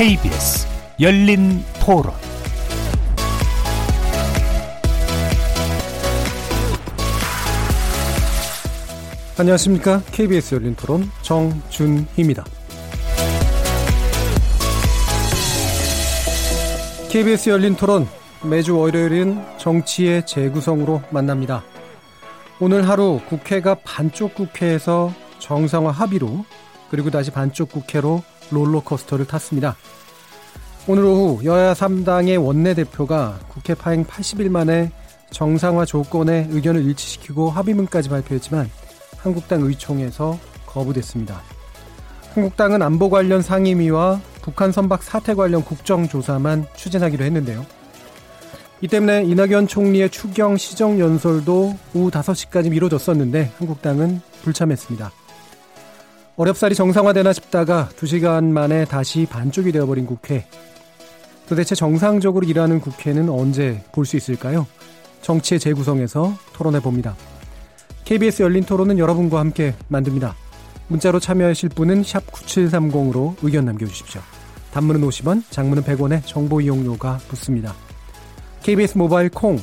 KBS 열린 토론 안녕하십니까. KBS 열린 토론 정준희입니다. KBS 열린 토론 매주 월요일은 정치의 재구성으로 만납니다. 오늘 하루 국회가 반쪽 국회에서 정상화 합의로 그리고 다시 반쪽 국회로 롤러코스터를 탔습니다. 오늘 오후 여야 3당의 원내대표가 국회 파행 80일 만에 정상화 조건에 의견을 일치시키고 합의문까지 발표했지만 한국당 의총에서 거부됐습니다. 한국당은 안보 관련 상임위와 북한 선박 사태 관련 국정조사만 추진하기로 했는데요. 이 때문에 이낙연 총리의 추경 시정 연설도 오후 5시까지 미뤄졌었는데 한국당은 불참했습니다. 어렵사리 정상화되나 싶다가 2시간 만에 다시 반쪽이 되어버린 국회. 도대체 정상적으로 일하는 국회는 언제 볼 수 있을까요? 정치의 재구성에서 토론해 봅니다. KBS 열린 토론은 여러분과 함께 만듭니다. 문자로 참여하실 분은 9730으로 의견 남겨주십시오. 단문은 50원, 장문은 100원에 정보 이용료가 붙습니다. KBS 모바일 콩,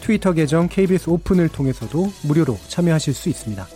트위터 계정 KBS 오픈을 통해서도 무료로 참여하실 수 있습니다.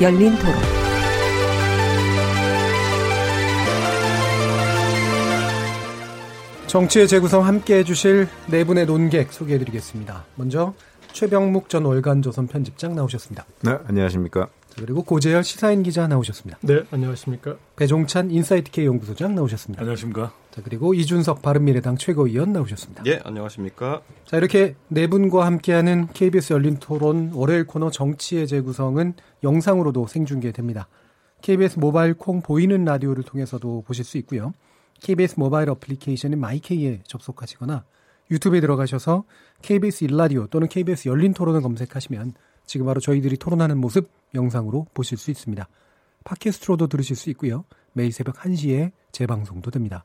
열린 토론. 정치의 재구성 함께 해주실 네 분의 논객 소개해드리겠습니다. 먼저 최병묵 전 월간조선 편집장 나오셨습니다. 네, 안녕하십니까. 그리고 고재열 시사인 기자 나오셨습니다. 네, 안녕하십니까. 배종찬 인사이트K 연구소장 나오셨습니다. 안녕하십니까. 자, 그리고 이준석 바른미래당 최고위원 나오셨습니다. 예, 안녕하십니까. 자, 이렇게 네 분과 함께하는 KBS 열린 토론 월요일 코너 정치의 재구성은 영상으로도 생중계됩니다. KBS 모바일 콩 보이는 라디오를 통해서도 보실 수 있고요. KBS 모바일 어플리케이션인 마이케이에 접속하시거나 유튜브에 들어가셔서 KBS 일라디오 또는 KBS 열린 토론을 검색하시면 지금 바로 저희들이 토론하는 모습 영상으로 보실 수 있습니다. 팟캐스트로도 들으실 수 있고요. 매일 새벽 1시에 재방송도 됩니다.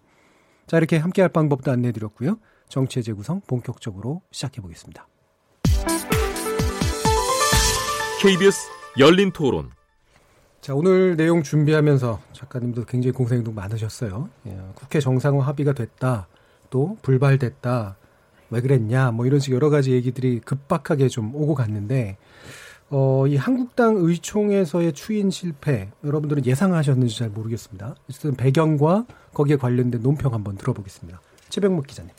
자, 이렇게 함께할 방법도 안내해 드렸고요. 정치의 재구성 본격적으로 시작해 보겠습니다. KBS 열린 토론. 자, 오늘 내용 준비하면서 작가님도 굉장히 공생도 많으셨어요. 예, 국회 정상화 합의가 됐다. 또 불발됐다. 왜 그랬냐. 뭐 이런 식 여러 가지 얘기들이 급박하게 좀 오고 갔는데 어, 이 한국당 의총에서의 추인 실패 여러분들은 예상하셨는지 잘 모르겠습니다. 어쨌든 배경과 거기에 관련된 논평 한번 들어보겠습니다. 최병목 기자님.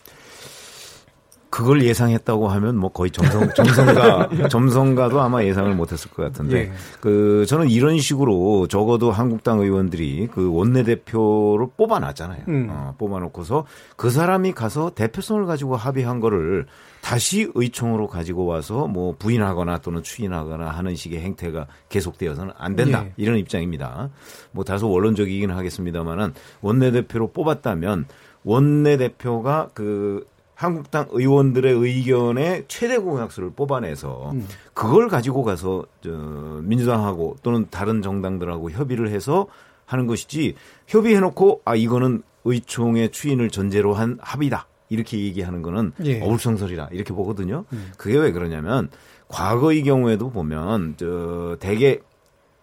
그걸 예상했다고 하면 뭐 거의 점성, 점성가, 점성가도 아마 예상을 못했을 것 같은데, 예. 그, 저는 이런 식으로 적어도 한국당 의원들이 그 원내 대표를 뽑아놨잖아요. 음. 어, 뽑아놓고서 그 사람이 가서 대표성을 가지고 합의한 거를 다시 의총으로 가지고 와서 뭐 부인하거나 또는 추인하거나 하는 식의 행태가 계속되어서는 안 된다. 예. 이런 입장입니다. 뭐 다소 원론적이긴 하겠습니다만은 원내 대표로 뽑았다면 원내 대표가 그 한국당 의원들의 의견에 최대 공약수를 뽑아내서 음. 그걸 가지고 가서 저 민주당하고 또는 다른 정당들하고 협의를 해서 하는 것이지 협의해놓고 아 이거는 의총의 추인을 전제로 한 합의다 이렇게 얘기하는 거는 예. 어불성설이다 이렇게 보거든요. 음. 그게 왜 그러냐면 과거의 경우에도 보면 저 대개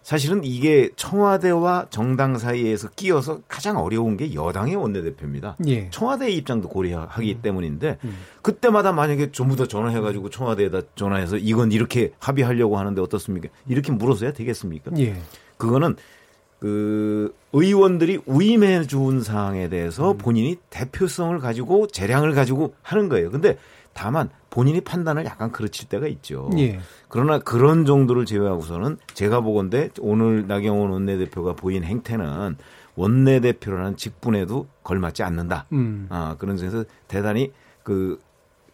사실은 이게 청와대와 정당 사이에서 끼어서 가장 어려운 게 여당의 원내대표입니다. 예. 청와대의 입장도 고려하기 음. 때문인데 음. 그때마다 만약에 전부 다 전화해가지고 청와대에다 전화해서 이건 이렇게 합의하려고 하는데 어떻습니까? 이렇게 물어서야 되겠습니까? 예. 그거는 그 의원들이 위임해 준 사항에 대해서 음. 본인이 대표성을 가지고 재량을 가지고 하는 거예요. 근데 다만 본인이 판단을 약간 그르칠 때가 있죠. 예. 그러나 그런 정도를 제외하고서는 제가 보건데 오늘 나경원 원내대표가 보인 행태는 원내대표라는 직분에도 걸맞지 않는다. 음. 아, 그런 점에서 대단히 그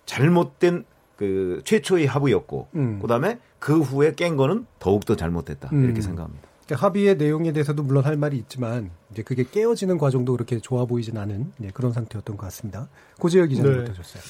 잘못된 그 최초의 합의였고 음. 그다음에 그 후에 깬 거는 더욱더 잘못됐다. 음. 이렇게 생각합니다. 그러니까 합의의 내용에 대해서도 물론 할 말이 있지만 이제 그게 깨어지는 과정도 그렇게 좋아 보이진 않은 네, 그런 상태였던 것 같습니다. 고재혁 기자님 네. 어떠셨어요?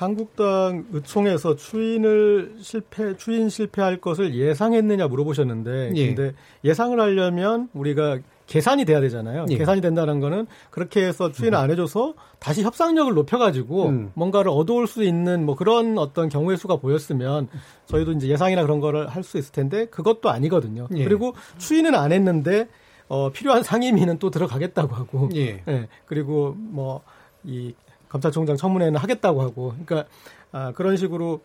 한국당 의총에서 추인을 실패 추인 실패할 것을 예상했느냐 물어보셨는데 예. 근데 예상을 하려면 우리가 계산이 돼야 되잖아요. 예. 계산이 된다는 거는 그렇게 해서 추인을 안 해줘서 다시 협상력을 높여가지고 음. 뭔가를 얻어올 수 있는 뭐 그런 어떤 경우의 수가 보였으면 저희도 이제 예상이나 그런 거를 할 수 있을 텐데 그것도 아니거든요. 예. 그리고 추인은 안 했는데 어, 필요한 상임위는 또 들어가겠다고 하고, 예. 예. 그리고 뭐 이 검찰총장 청문회는 하겠다고 하고, 그러니까 아, 그런 식으로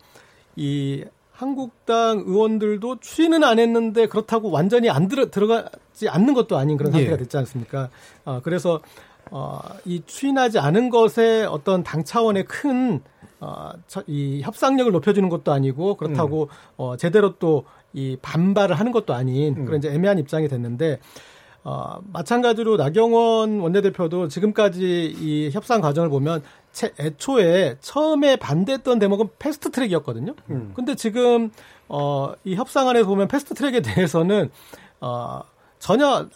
이 한국당 의원들도 추인은 안 했는데 그렇다고 완전히 안 들어 들어가지 않는 것도 아닌 그런 상태가 예. 됐지 않습니까? 어, 그래서 어, 이 추인하지 않은 것에 어떤 당 차원의 큰 어, 이 협상력을 높여주는 것도 아니고 그렇다고 음. 어, 제대로 또 이 반발을 하는 것도 아닌 음. 그런 이제 애매한 입장이 됐는데 어, 마찬가지로 나경원 원내대표도 지금까지 이 협상 과정을 보면 채, 애초에 처음에 반대했던 대목은 fast track이었거든요. 음. 근데 지금 어, 이 협상안에서 보면 fast track에 대해서는 어, 전혀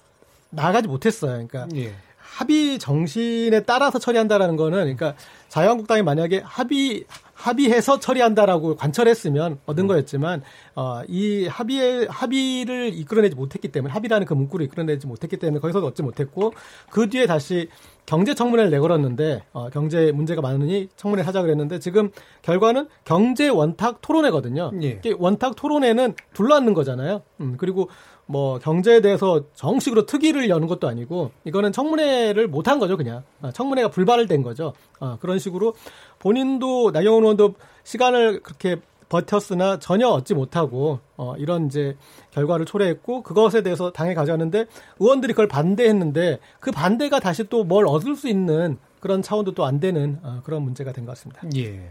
나가지 못했어요. 그러니까 예. 합의 정신에 따라서 처리한다라는 거는 그러니까 자유한국당이 만약에 합의 합의해서 처리한다라고 관철했으면 얻은 음. 거였지만 어, 이 합의의 합의를 이끌어내지 못했기 때문에 합의라는 그 문구를 이끌어내지 못했기 때문에 거기서 얻지 못했고 그 뒤에 다시 경제 청문회를 내걸었는데 어, 경제 문제가 많으니 청문회 하자 그랬는데 지금 결과는 경제 원탁 토론회거든요. 예. 원탁 토론회는 둘러앉는 거잖아요. 음, 그리고 뭐 경제에 대해서 정식으로 특위를 여는 것도 아니고 이거는 청문회를 못한 거죠 그냥 아, 청문회가 불발을 된 거죠 아, 그런 식으로 본인도 나경원 의원도 시간을 그렇게 버텼으나 전혀 얻지 못하고 어, 이런 이제 결과를 초래했고 그것에 대해서 당에 가져왔는데 의원들이 그걸 반대했는데 그 반대가 다시 또 뭘 얻을 수 있는 그런 차원도 또 안 되는 어, 그런 문제가 된 것 같습니다. 예.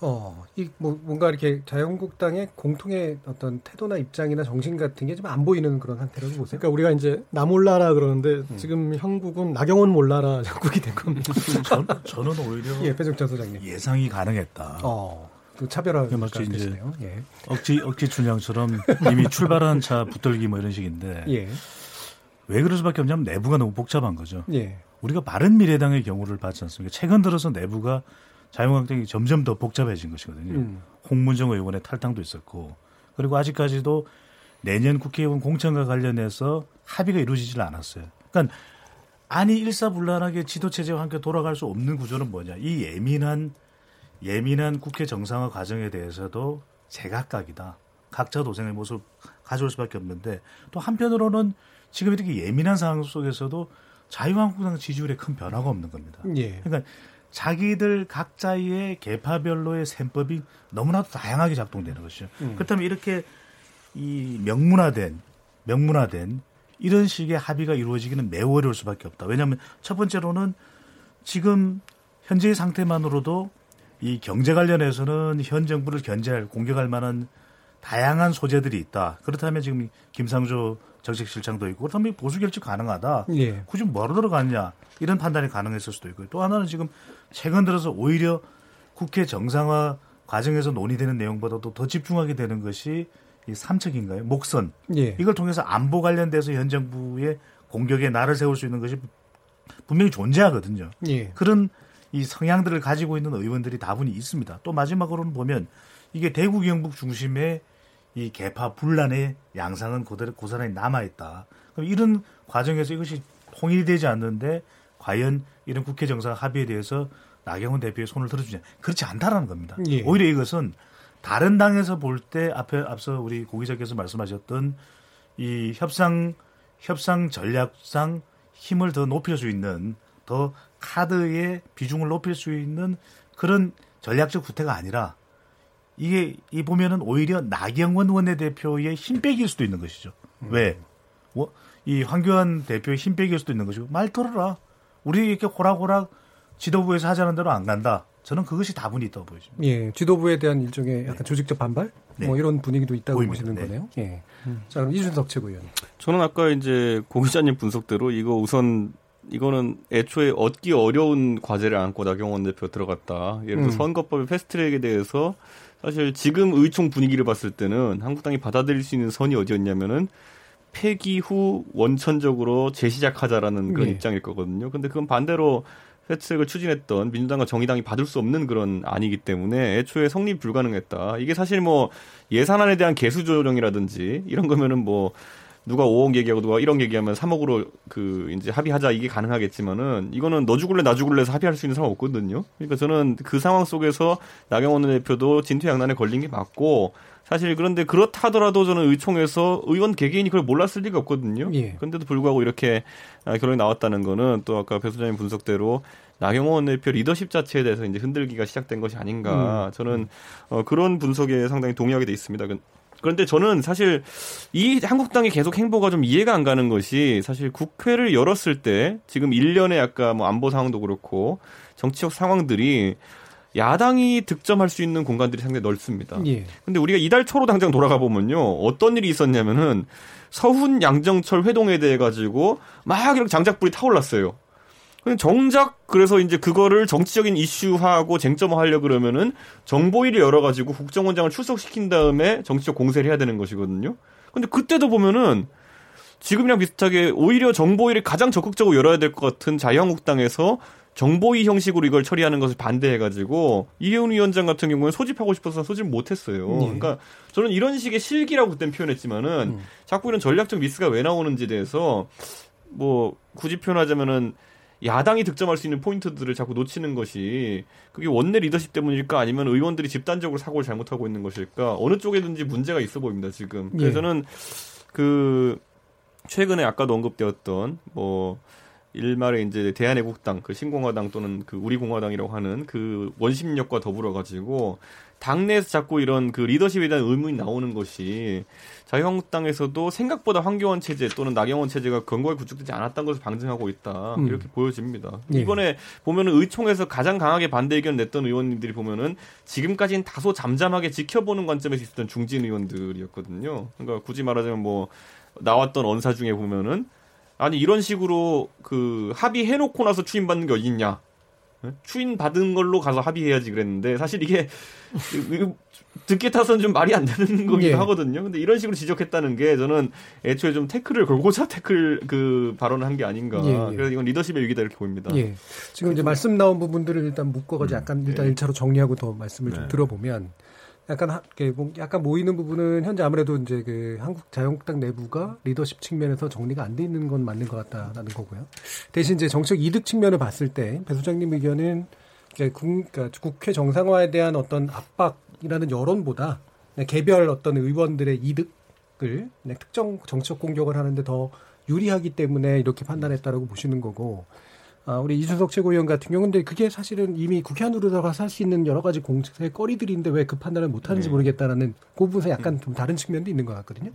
어, 이, 뭐, 뭔가 이렇게 자유한국당의 공통의 어떤 태도나 입장이나 정신 같은 게 좀 안 보이는 그런 상태라고 보세요? 그러니까 우리가 이제 나 몰라라 그러는데 음. 지금 형국은 나경원 몰라라 형국이 된 겁니다. 전, 저는 오히려. 예, 배정찬 소장님. 예상이 가능했다. 어. 그 차별화가 마치 이제 예. 억지 억지 춘향처럼 이미 출발한 차 붙들기 뭐 이런 식인데 예. 왜 그럴 수밖에 없냐면 내부가 너무 복잡한 거죠. 예. 우리가 바른 미래당의 경우를 봤지 않습니까? 최근 들어서 내부가 자유한국당이 점점 더 복잡해진 것이거든요. 음. 홍문정 의원의 탈당도 있었고 그리고 아직까지도 내년 국회의원 공천과 관련해서 합의가 이루어지질 않았어요. 그러니까 아니 일사불란하게 지도 체제와 함께 돌아갈 수 없는 구조는 뭐냐? 이 예민한 예민한 국회 정상화 과정에 대해서도 제각각이다. 각자 도생의 모습 가져올 수밖에 없는데 또 한편으로는 지금 이렇게 예민한 상황 속에서도 자유한국당 지지율에 큰 변화가 없는 겁니다. 예. 그러니까 자기들 각자의 계파별로의 셈법이 너무나도 다양하게 작동되는 것이죠. 음. 그렇다면 이렇게 이 명문화된 명문화된 이런 식의 합의가 이루어지기는 매우 어려울 수밖에 없다. 왜냐하면 첫 번째로는 지금 현재의 상태만으로도 이 경제 관련해서는 현 정부를 견제할 공격할 만한 다양한 소재들이 있다. 그렇다면 지금 김상조 정책실장도 있고 그렇다면 보수 결집 가능하다. 예. 굳이 뭐로 들어갔냐 이런 판단이 가능했을 수도 있고 또 하나는 지금 최근 들어서 오히려 국회 정상화 과정에서 논의되는 내용보다도 더 집중하게 되는 것이 이 삼척인가요? 목선. 예. 이걸 통해서 안보 관련돼서 현 정부의 공격에 날을 세울 수 있는 것이 분명히 존재하거든요. 예. 그런 이 성향들을 가지고 있는 의원들이 다분히 있습니다. 또 마지막으로는 보면 이게 대구 경북 중심의 이 개파 분란의 양상은 그대로 고스란히 남아있다. 그럼 이런 과정에서 이것이 통일되지 않는데 과연 이런 국회 정상 합의에 대해서 나경원 대표의 손을 들어주냐. 그렇지 않다라는 겁니다. 예. 오히려 이것은 다른 당에서 볼 때 앞에 앞서 우리 고 기자께서 말씀하셨던 이 협상 협상 전략상 힘을 더 높일 수 있는 더 카드의 비중을 높일 수 있는 그런 전략적 구태가 아니라 이게 이 보면은 오히려 나경원 원내대표의 힘 빼기일 수도 있는 것이죠. 음. 왜? 뭐, 이 황교안 대표의 힘 빼기일 수도 있는 것이고 말 들어라. 우리 이렇게 호락호락 지도부에서 하자는 대로 안 간다. 저는 그것이 다분히 있다고 보여집니다. 예, 지도부에 대한 일종의 약간 네. 조직적 반발, 네. 뭐 이런 분위기도 있다고 보입니다. 보시는 네. 거네요. 예. 음. 자, 그럼 이준석 최고위원. 저는 아까 이제 고 기자님 분석대로 이거 우선 이거는 애초에 얻기 어려운 과제를 안고 나경원 대표 들어갔다. 예를 들어 음. 선거법의 패스트트랙에 대해서 사실 지금 의총 분위기를 봤을 때는 한국당이 받아들일 수 있는 선이 어디였냐면은 폐기 후 원천적으로 재시작하자라는 그런 네. 입장일 거거든요. 근데 그건 반대로 혜택을 추진했던 민주당과 정의당이 받을 수 없는 그런 안이기 때문에 애초에 성립 불가능했다. 이게 사실 뭐 예산안에 대한 개수 조정이라든지 이런 거면은 뭐 누가 5억 얘기하고 누가 1억 얘기하면 3억으로 그 이제 합의하자 이게 가능하겠지만은 이거는 너 죽을래 나 죽을래서 합의할 수 있는 상황 없거든요. 그러니까 저는 그 상황 속에서 나경원 대표도 진퇴양난에 걸린 게 맞고 사실 그런데 그렇다 하더라도 저는 의총에서 의원 개개인이 그걸 몰랐을 리가 없거든요. 예. 그런데도 불구하고 이렇게 아, 결론이 나왔다는 거는 또 아까 배 소장님 분석대로 나경원 대표 리더십 자체에 대해서 이제 흔들기가 시작된 것이 아닌가. 음. 저는 어, 그런 분석에 상당히 동의하게 돼 있습니다. 그런데 저는 사실 이 한국당의 계속 행보가 좀 이해가 안 가는 것이 사실 국회를 열었을 때 지금 1년에 아까 뭐 안보 상황도 그렇고 정치적 상황들이 야당이 득점할 수 있는 공간들이 상당히 넓습니다. 예. 근데 우리가 이달 초로 당장 돌아가 보면요. 어떤 일이 있었냐면은 서훈 양정철 회동에 대해 가지고 막 이렇게 장작불이 타올랐어요. 정작 그래서 이제 그거를 정치적인 이슈화하고 쟁점화하려 그러면은 정보위를 열어가지고 국정원장을 출석시킨 다음에 정치적 공세를 해야 되는 것이거든요. 근데 그때도 보면은 지금이랑 비슷하게 오히려 정보위를 가장 적극적으로 열어야 될 것 같은 자유한국당에서 정보위 형식으로 이걸 처리하는 것을 반대해가지고 이혜훈 위원장 같은 경우는 소집하고 싶어서 소집 못했어요. 네. 그러니까 저는 이런 식의 실기라고 그때 표현했지만은 음. 자꾸 이런 전략적 미스가 왜 나오는지에 대해서 뭐 굳이 표현하자면은 야당이 득점할 수 있는 포인트들을 자꾸 놓치는 것이 그게 원내 리더십 때문일까 아니면 의원들이 집단적으로 사고를 잘못하고 있는 것일까 어느 쪽에든지 문제가 있어 보입니다 지금. 그래서 예. 저는 그 최근에 아까도 언급되었던 뭐 일말에 이제 대한애국당, 그 신공화당 또는 그 우리공화당이라고 하는 그 원심력과 더불어 가지고 당내에서 자꾸 이런 그 리더십에 대한 의문이 나오는 것이 자유한국당에서도 생각보다 황교안 체제 또는 나경원 체제가 견고하게 구축되지 않았다는 것을 방증하고 있다 음. 이렇게 보여집니다. 예. 이번에 보면은 의총에서 가장 강하게 반대 의견 냈던 의원님들이 보면은 지금까지는 다소 잠잠하게 지켜보는 관점에서 있었던 중진 의원들이었거든요. 그러니까 굳이 말하자면 뭐 나왔던 언사 중에 보면은 아니 이런 식으로 그 합의해놓고 나서 추임받는 게 어딨냐? 추인 받은 걸로 가서 합의해야지 그랬는데 사실 이게 듣기 타선 좀 말이 안 되는 거기도 예. 하거든요. 근데 이런 식으로 지적했다는 게 저는 애초에 좀 태클을 걸고자 태클 그 발언을 한 게 아닌가. 예, 예. 그래서 이건 리더십의 위기다 이렇게 보입니다. 예. 지금 이제 말씀 나온 부분들을 일단 묶어가지고 음. 약간 일단 예. 1차로 정리하고 더 말씀을 좀 네. 들어보면 약간 뭐 약간 모이는 부분은 현재 아무래도 이제 그 한국 자유한국당 내부가 리더십 측면에서 정리가 안 돼 있는 건 맞는 것 같다라는 거고요. 대신 이제 정책 이득 측면을 봤을 때 배 소장님 의견은 그러니까 국회 정상화에 대한 어떤 압박이라는 여론보다 개별 어떤 의원들의 이득을 특정 정책 공격을 하는데 더 유리하기 때문에 이렇게 판단했다라고 보시는 거고 아, 우리 이준석 최고위원 같은 경우는 그게 사실은 이미 국회 안으로 들어가서 할 수 있는 여러 가지 공직의 거리들인데 왜 그 판단을 못 하는지 네. 모르겠다라는 그 부분에서 약간 좀 다른 측면도 있는 것 같거든요.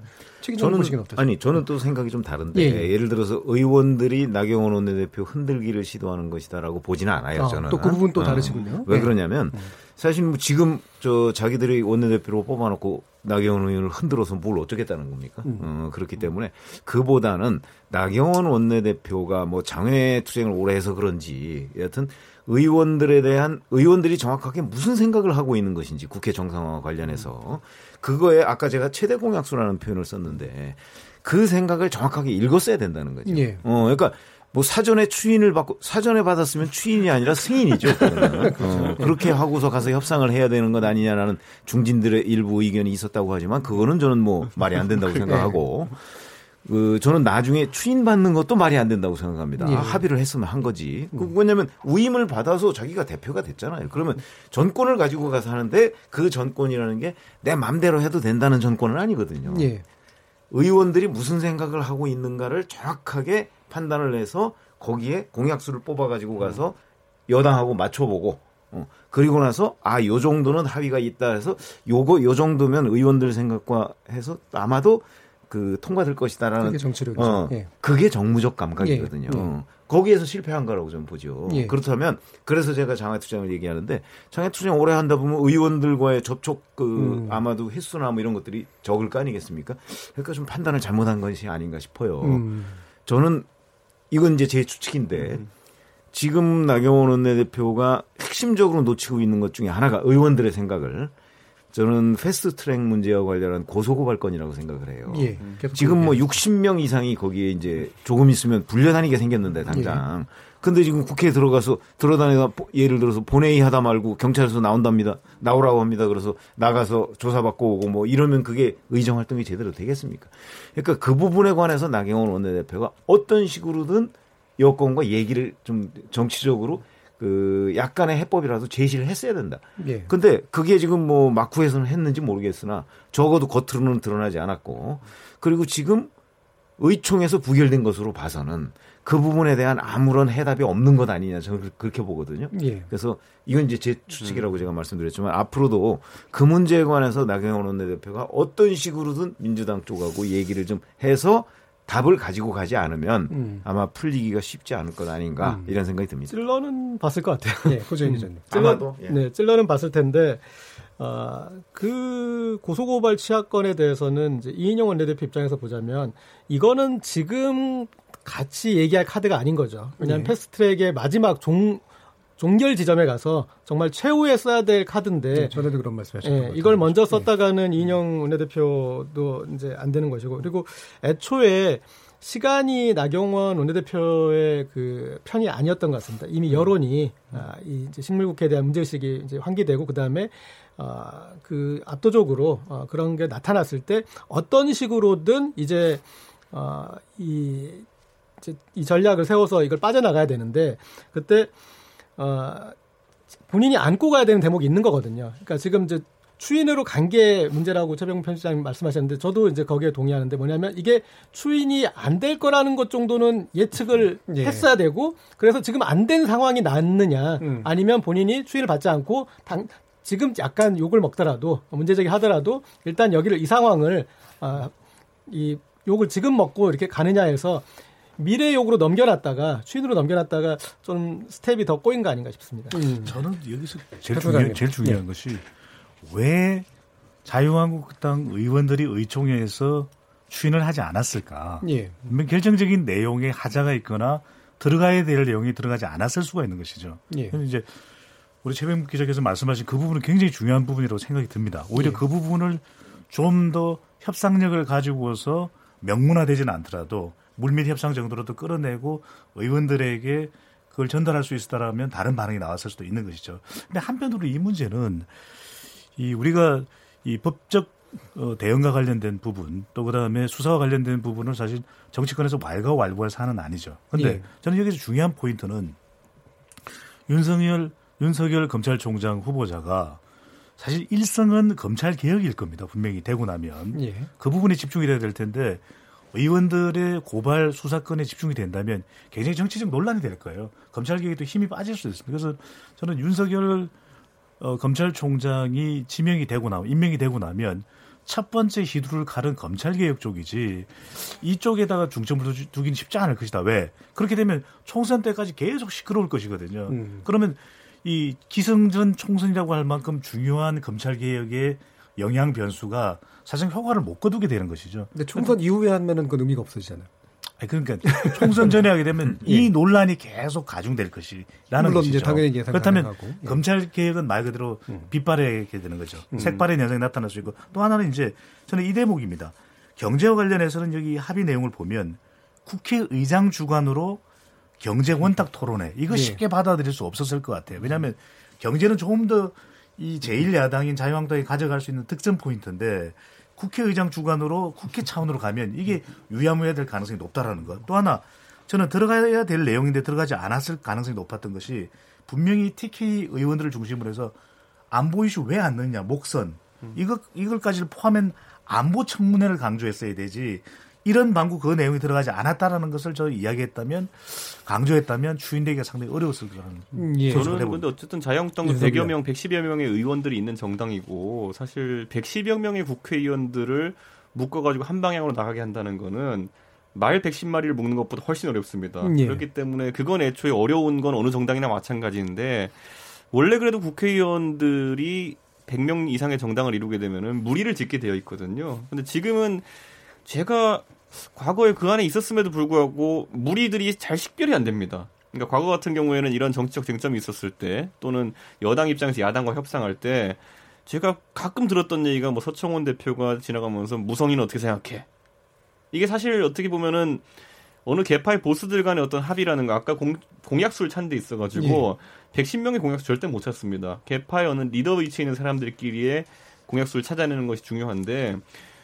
저는? 아니 저는 또 생각이 좀 다른데 예. 예를 들어서 의원들이 나경원 원내대표 흔들기를 시도하는 것이다라고 보지는 않아요. 아, 저는 또 그 부분 또 어. 다르시군요. 왜 네. 그러냐면 음. 사실 뭐 지금 저 자기들이 원내대표로 뽑아놓고 나경원 의원을 흔들어서 뭘 어쩌겠다는 겁니까? 음. 어, 그렇기 때문에 그보다는 나경원 원내대표가 뭐 장외 투쟁을 오래 해서 그런지 여하튼 의원들에 대한 의원들이 정확하게 무슨 생각을 하고 있는 것인지 국회 정상화 관련해서 그거에 아까 제가 최대 공약수라는 표현을 썼는데 그 생각을 정확하게 읽었어야 된다는 거죠. 예. 어, 그러니까 뭐 사전에 추인을 받고 사전에 받았으면 추인이 아니라 승인이죠. 어, 그렇게 하고서 가서 협상을 해야 되는 것 아니냐라는 중진들의 일부 의견이 있었다고 하지만 그거는 저는 뭐 말이 안 된다고 생각하고 그 저는 나중에 추인 받는 것도 말이 안 된다고 생각합니다. 예. 아, 합의를 했으면 한 거지. 그 뭐냐면 우임을 받아서 자기가 대표가 됐잖아요. 그러면 전권을 가지고 가서 하는데 그 전권이라는 게 내 맘대로 해도 된다는 전권은 아니거든요. 예. 의원들이 무슨 생각을 하고 있는가를 정확하게 판단을 해서 거기에 공약수를 뽑아가지고 가서 여당하고 맞춰보고 어, 그리고 나서 아 요 정도는 합의가 있다 해서 요거 요 정도면 의원들 생각과 해서 아마도 그 통과될 것이다라는 그게 정치력이죠. 어, 예. 그게 정무적 감각이거든요. 예. 예. 거기에서 실패한 거라고 좀 보죠. 예. 그렇다면 그래서 제가 장외투쟁을 얘기하는데 장외투쟁 오래 한다 보면 의원들과의 접촉 그 음. 아마도 횟수나 뭐 이런 것들이 적을 거 아니겠습니까? 그러니까 좀 판단을 잘못한 것이 아닌가 싶어요. 음. 저는 이건 이제 제 추측인데 음. 지금 나경원 원내대표가 핵심적으로 놓치고 있는 것 중에 하나가 의원들의 생각을 저는 패스트트랙 문제와 관련한 고소고발 건이라고 생각을 해요. 예, 지금 뭐 60명 이상이 거기에 이제 조금 있으면 불려다니게 생겼는데 당장. 예. 근데 지금 국회에 들어가서 들어다니다 예를 들어서 본회의 하다 말고 경찰에서 나온답니다. 나오라고 합니다. 그래서 나가서 조사받고 오고 뭐 이러면 그게 의정 활동이 제대로 되겠습니까? 그러니까 그 부분에 관해서 나경원 원내대표가 어떤 식으로든 여권과 얘기를 좀 정치적으로 그 약간의 해법이라도 제시를 했어야 된다. 예. 근데 그게 지금 뭐 막후에서는 했는지 모르겠으나 적어도 겉으로는 드러나지 않았고 그리고 지금 의총에서 부결된 것으로 봐서는 그 부분에 대한 아무런 해답이 없는 것 아니냐 저는 그렇게 보거든요. 예. 그래서 이건 이제 제 추측이라고 음. 제가 말씀드렸지만 앞으로도 그 문제에 관해서 나경원 원내대표가 어떤 식으로든 민주당 쪽하고 얘기를 좀 해서 답을 가지고 가지 않으면 음. 아마 풀리기가 쉽지 않을 것 아닌가 음. 이런 생각이 듭니다. 찔러는 봤을 것 같아요. 네, 고재인 기자님. 찔러, 예. 네, 찔러는 봤을 텐데 어, 그 고소고발 취하권에 대해서는 이제 이인영 원내대표 입장에서 보자면 이거는 지금 같이 얘기할 카드가 아닌 거죠. 왜냐하면 네. 패스트트랙의 마지막 종 종결 지점에 가서 정말 최후에 써야 될 카드인데 네, 전에도 그런 말씀하셨죠. 예, 이걸 먼저 네. 썼다가는 네. 이인영 원내대표도 이제 안 되는 것이고 그리고 애초에 시간이 나경원 원내대표의 그 편이 아니었던 것 같습니다. 이미 여론이 음. 아, 이 이제 식물국회에 대한 문제의식이 이제 환기되고 그 다음에 아, 그 압도적으로 어, 그런 게 나타났을 때 어떤 식으로든 이제 어, 이 이제 이 전략을 세워서 이걸 빠져나가야 되는데 그때 어 본인이 안고 가야 되는 대목이 있는 거거든요. 그러니까 지금 이제 추인으로 간 게 문제라고 최병 편집장님 말씀하셨는데 저도 이제 거기에 동의하는데 뭐냐면 이게 추인이 안 될 거라는 것 정도는 예측을 예. 했어야 되고 그래서 지금 안 된 상황이 났느냐 음. 아니면 본인이 추인을 받지 않고 당, 지금 약간 욕을 먹더라도 문제 제기 하더라도 일단 여기를 이 상황을 아, 이 욕을 지금 먹고 이렇게 가느냐 해서 미래 욕으로 넘겨놨다가 추인으로 넘겨놨다가 좀 스텝이 더 꼬인 거 아닌가 싶습니다. 음. 저는 여기서 제일, 중요, 제일 중요한 네. 것이 왜 자유한국당 의원들이 의총회에서 추인을 하지 않았을까? 예. 결정적인 내용에 하자가 있거나 들어가야 될 내용이 들어가지 않았을 수가 있는 것이죠. 예. 이제 우리 최병국 기자께서 말씀하신 그 부분은 굉장히 중요한 부분이라고 생각이 듭니다. 오히려 예. 그 부분을 좀 더 협상력을 가지고서 명문화되지는 않더라도 물밑 협상 정도로도 끌어내고 의원들에게 그걸 전달할 수 있었다라면 다른 반응이 나왔을 수도 있는 것이죠. 근데 한편으로 이 문제는 이 우리가 이 법적 어, 대응과 관련된 부분 또 그다음에 수사와 관련된 부분은 사실 정치권에서 왈가왈부할 사안은 아니죠. 근데 예. 저는 여기서 중요한 포인트는 윤석열 윤석열 검찰총장 후보자가 사실 일성은 검찰 개혁일 겁니다. 분명히 되고 나면 예. 그 부분에 집중이 돼야 될 텐데 의원들의 고발 수사권에 집중이 된다면 굉장히 정치적 논란이 될 거예요. 검찰 개혁에도 힘이 빠질 수 있습니다. 그래서 저는 윤석열 어, 검찰총장이 지명이 되고 나면 임명이 되고 나면 첫 번째 희두를 가른 검찰 개혁 쪽이지 이쪽에다가 중점을 두기는 쉽지 않을 것이다. 왜? 그렇게 되면 총선 때까지 계속 시끄러울 것이거든요. 음. 그러면 이 기승전 총선이라고 할 만큼 중요한 검찰 개혁의 영향 변수가 사실 효과를 못 거두게 되는 것이죠. 근데 총선 그러니까, 이후에 하면은 그 의미가 없어지잖아요. 아니, 그러니까 총선 전에 하게 되면 예. 이 논란이 계속 가중될 것이라는 물론 것이죠. 이제 당연히 예상 그렇다면 가능하고. 예. 검찰 개혁은 말 그대로 음. 빛바래게 되는 거죠. 음. 색발의 현상이 나타날 수 있고 또 하나는 이제 저는 이 대목입니다. 경제와 관련해서는 여기 합의 내용을 보면 국회의장 주관으로 경제 원탁 토론회 이거 네. 쉽게 받아들일 수 없었을 것 같아요. 왜냐하면 경제는 조금 더 이 제1야당인 자유한국당이 가져갈 수 있는 득점 포인트인데 국회의장 주관으로 국회 차원으로 가면 이게 유야무야 될 가능성이 높다라는 것. 또 하나 저는 들어가야 될 내용인데 들어가지 않았을 가능성이 높았던 것이 분명히 TK 의원들을 중심으로 해서 안보 이슈 왜 안 넣냐 목선 이거 이걸까지를 포함한 안보 청문회를 강조했어야 되지 이런 방구 그 내용이 들어가지 않았다라는 것을 저 이야기했다면 강조했다면 추인되기가 상당히 어려웠을 거라는 음, 예. 저는 근데 어쨌든 자유한국당도 100여 명, 110여 명의 의원들이 있는 정당이고 사실 110여 명의 국회의원들을 묶어가지고 한 방향으로 나가게 한다는 거는 말 110마리를 묶는 것보다 훨씬 어렵습니다. 음, 예. 그렇기 때문에 그건 애초에 어려운 건 어느 정당이나 마찬가지인데 원래 그래도 국회의원들이 100명 이상의 정당을 이루게 되면은 무리를 짓게 되어 있거든요. 근데 지금은 제가 과거에 그 안에 있었음에도 불구하고 무리들이 잘 식별이 안 됩니다. 그러니까 과거 같은 경우에는 이런 정치적 쟁점이 있었을 때 또는 여당 입장에서 야당과 협상할 때 제가 가끔 들었던 얘기가 뭐 서청원 대표가 지나가면서 무성인은 어떻게 생각해? 이게 사실 어떻게 보면은 어느 개파의 보스들 간의 어떤 합의라는 거 아까 공, 공약수를 찾는 데 있어가지고 예. 110명의 공약수 절대 못 찾습니다. 개파의 어느 리더 위치에 있는 사람들끼리의 공약수를 찾아내는 것이 중요한데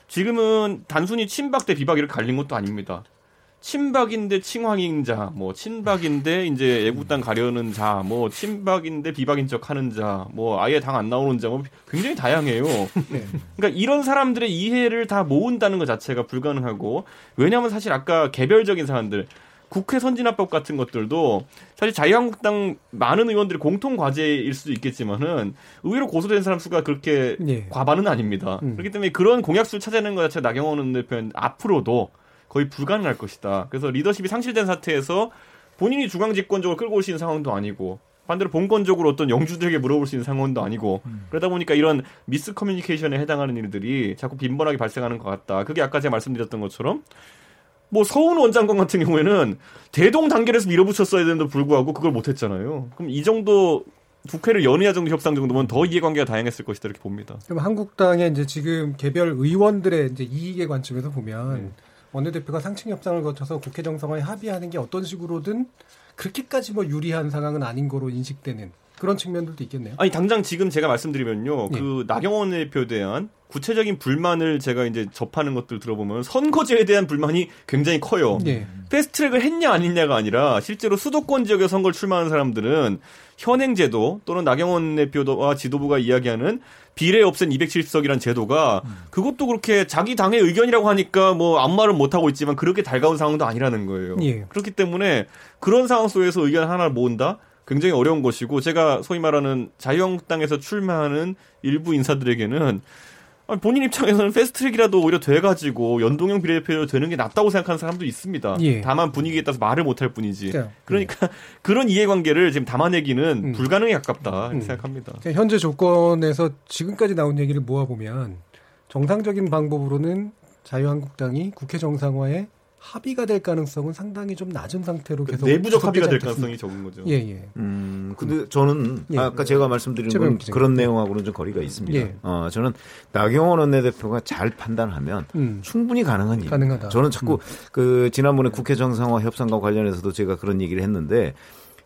지금은 단순히 친박 대 비박 이렇게 갈린 것도 아닙니다. 친박인데 칭황인 자, 뭐 친박인데 이제 애국당 가려는 자, 뭐 친박인데 비박인 척 하는 자, 뭐 아예 당 안 나오는 자, 뭐 굉장히 다양해요. 네. 그러니까 이런 사람들의 이해를 다 모은다는 것 자체가 불가능하고 왜냐하면 사실 아까 개별적인 사람들 국회 선진화법 같은 것들도 사실 자유한국당 많은 의원들이 공통 과제일 수도 있겠지만은 의외로 고소된 사람 수가 그렇게 네. 과반은 아닙니다. 음. 그렇기 때문에 그런 공약수를 찾아내는 것 자체가 나경원 대표는 앞으로도 거의 불가능할 것이다. 그래서 리더십이 상실된 사태에서 본인이 중앙 집권적으로 끌고 올 수 있는 상황도 아니고 반대로 본권적으로 어떤 영주들에게 물어볼 수 있는 상황도 아니고 음. 그러다 보니까 이런 미스 커뮤니케이션에 해당하는 일들이 자꾸 빈번하게 발생하는 것 같다. 그게 아까 제가 말씀드렸던 것처럼 뭐 서훈 원장관 같은 경우에는 대동 단결해서 밀어붙였어야 되는데 불구하고 그걸 못했잖아요. 그럼 이 정도 국회를 연의하 정도 협상 정도면 더 이해관계가 다양했을 것이다 이렇게 봅니다. 그럼 한국당의 이제 지금 개별 의원들의 이제 이익의 관점에서 보면 음. 원내대표가 상층 협상을 거쳐서 국회 정상화에 합의하는 게 어떤 식으로든 그렇게까지 뭐 유리한 상황은 아닌 거로 인식되는 그런 측면들도 있겠네요. 아니 당장 지금 제가 말씀드리면요, 네. 그 나경원 대표에 대한 구체적인 불만을 제가 이제 접하는 것들 들어보면 선거제에 대한 불만이 굉장히 커요. 네. 패스트트랙을 했냐 안 했냐가 아니라 실제로 수도권 지역에 선거를 출마하는 사람들은 현행 제도 또는 나경원 대표와 지도부가 이야기하는 비례 없앤 270석이란 제도가 그것도 그렇게 자기 당의 의견이라고 하니까 뭐 아무 말은 못 하고 있지만 그렇게 달가운 상황도 아니라는 거예요. 예. 그렇기 때문에 그런 상황 속에서 의견 하나를 모은다 굉장히 어려운 것이고 제가 소위 말하는 자유한국당에서 출마하는 일부 인사들에게는 본인 입장에서는 패스트트랙이라도 오히려 돼가지고 연동형 비례대표 되는 게 낫다고 생각하는 사람도 있습니다. 예. 다만 분위기에 따라서 말을 못할 뿐이지. 그 그러니까 음. 그런 이해관계를 지금 담아내기는 음. 불가능에 가깝다 음. 생각합니다. 현재 조건에서 지금까지 나온 얘기를 모아보면 정상적인 방법으로는 자유한국당이 국회 정상화에 합의가 될 가능성은 상당히 좀 낮은 상태로 그 계속 내부적 합의가 될 가능성이 적은 거죠. 예, 예. 음, 근데 저는 예. 아까 제가 말씀드린 건 그런 내용하고는 좀 거리가 있습니다. 예. 어, 저는 나경원 원내대표가 잘 판단하면 음. 충분히 가능한 일. 가능하다. 저는 자꾸 음. 그 지난번에 국회 정상화 협상과 관련해서도 제가 그런 얘기를 했는데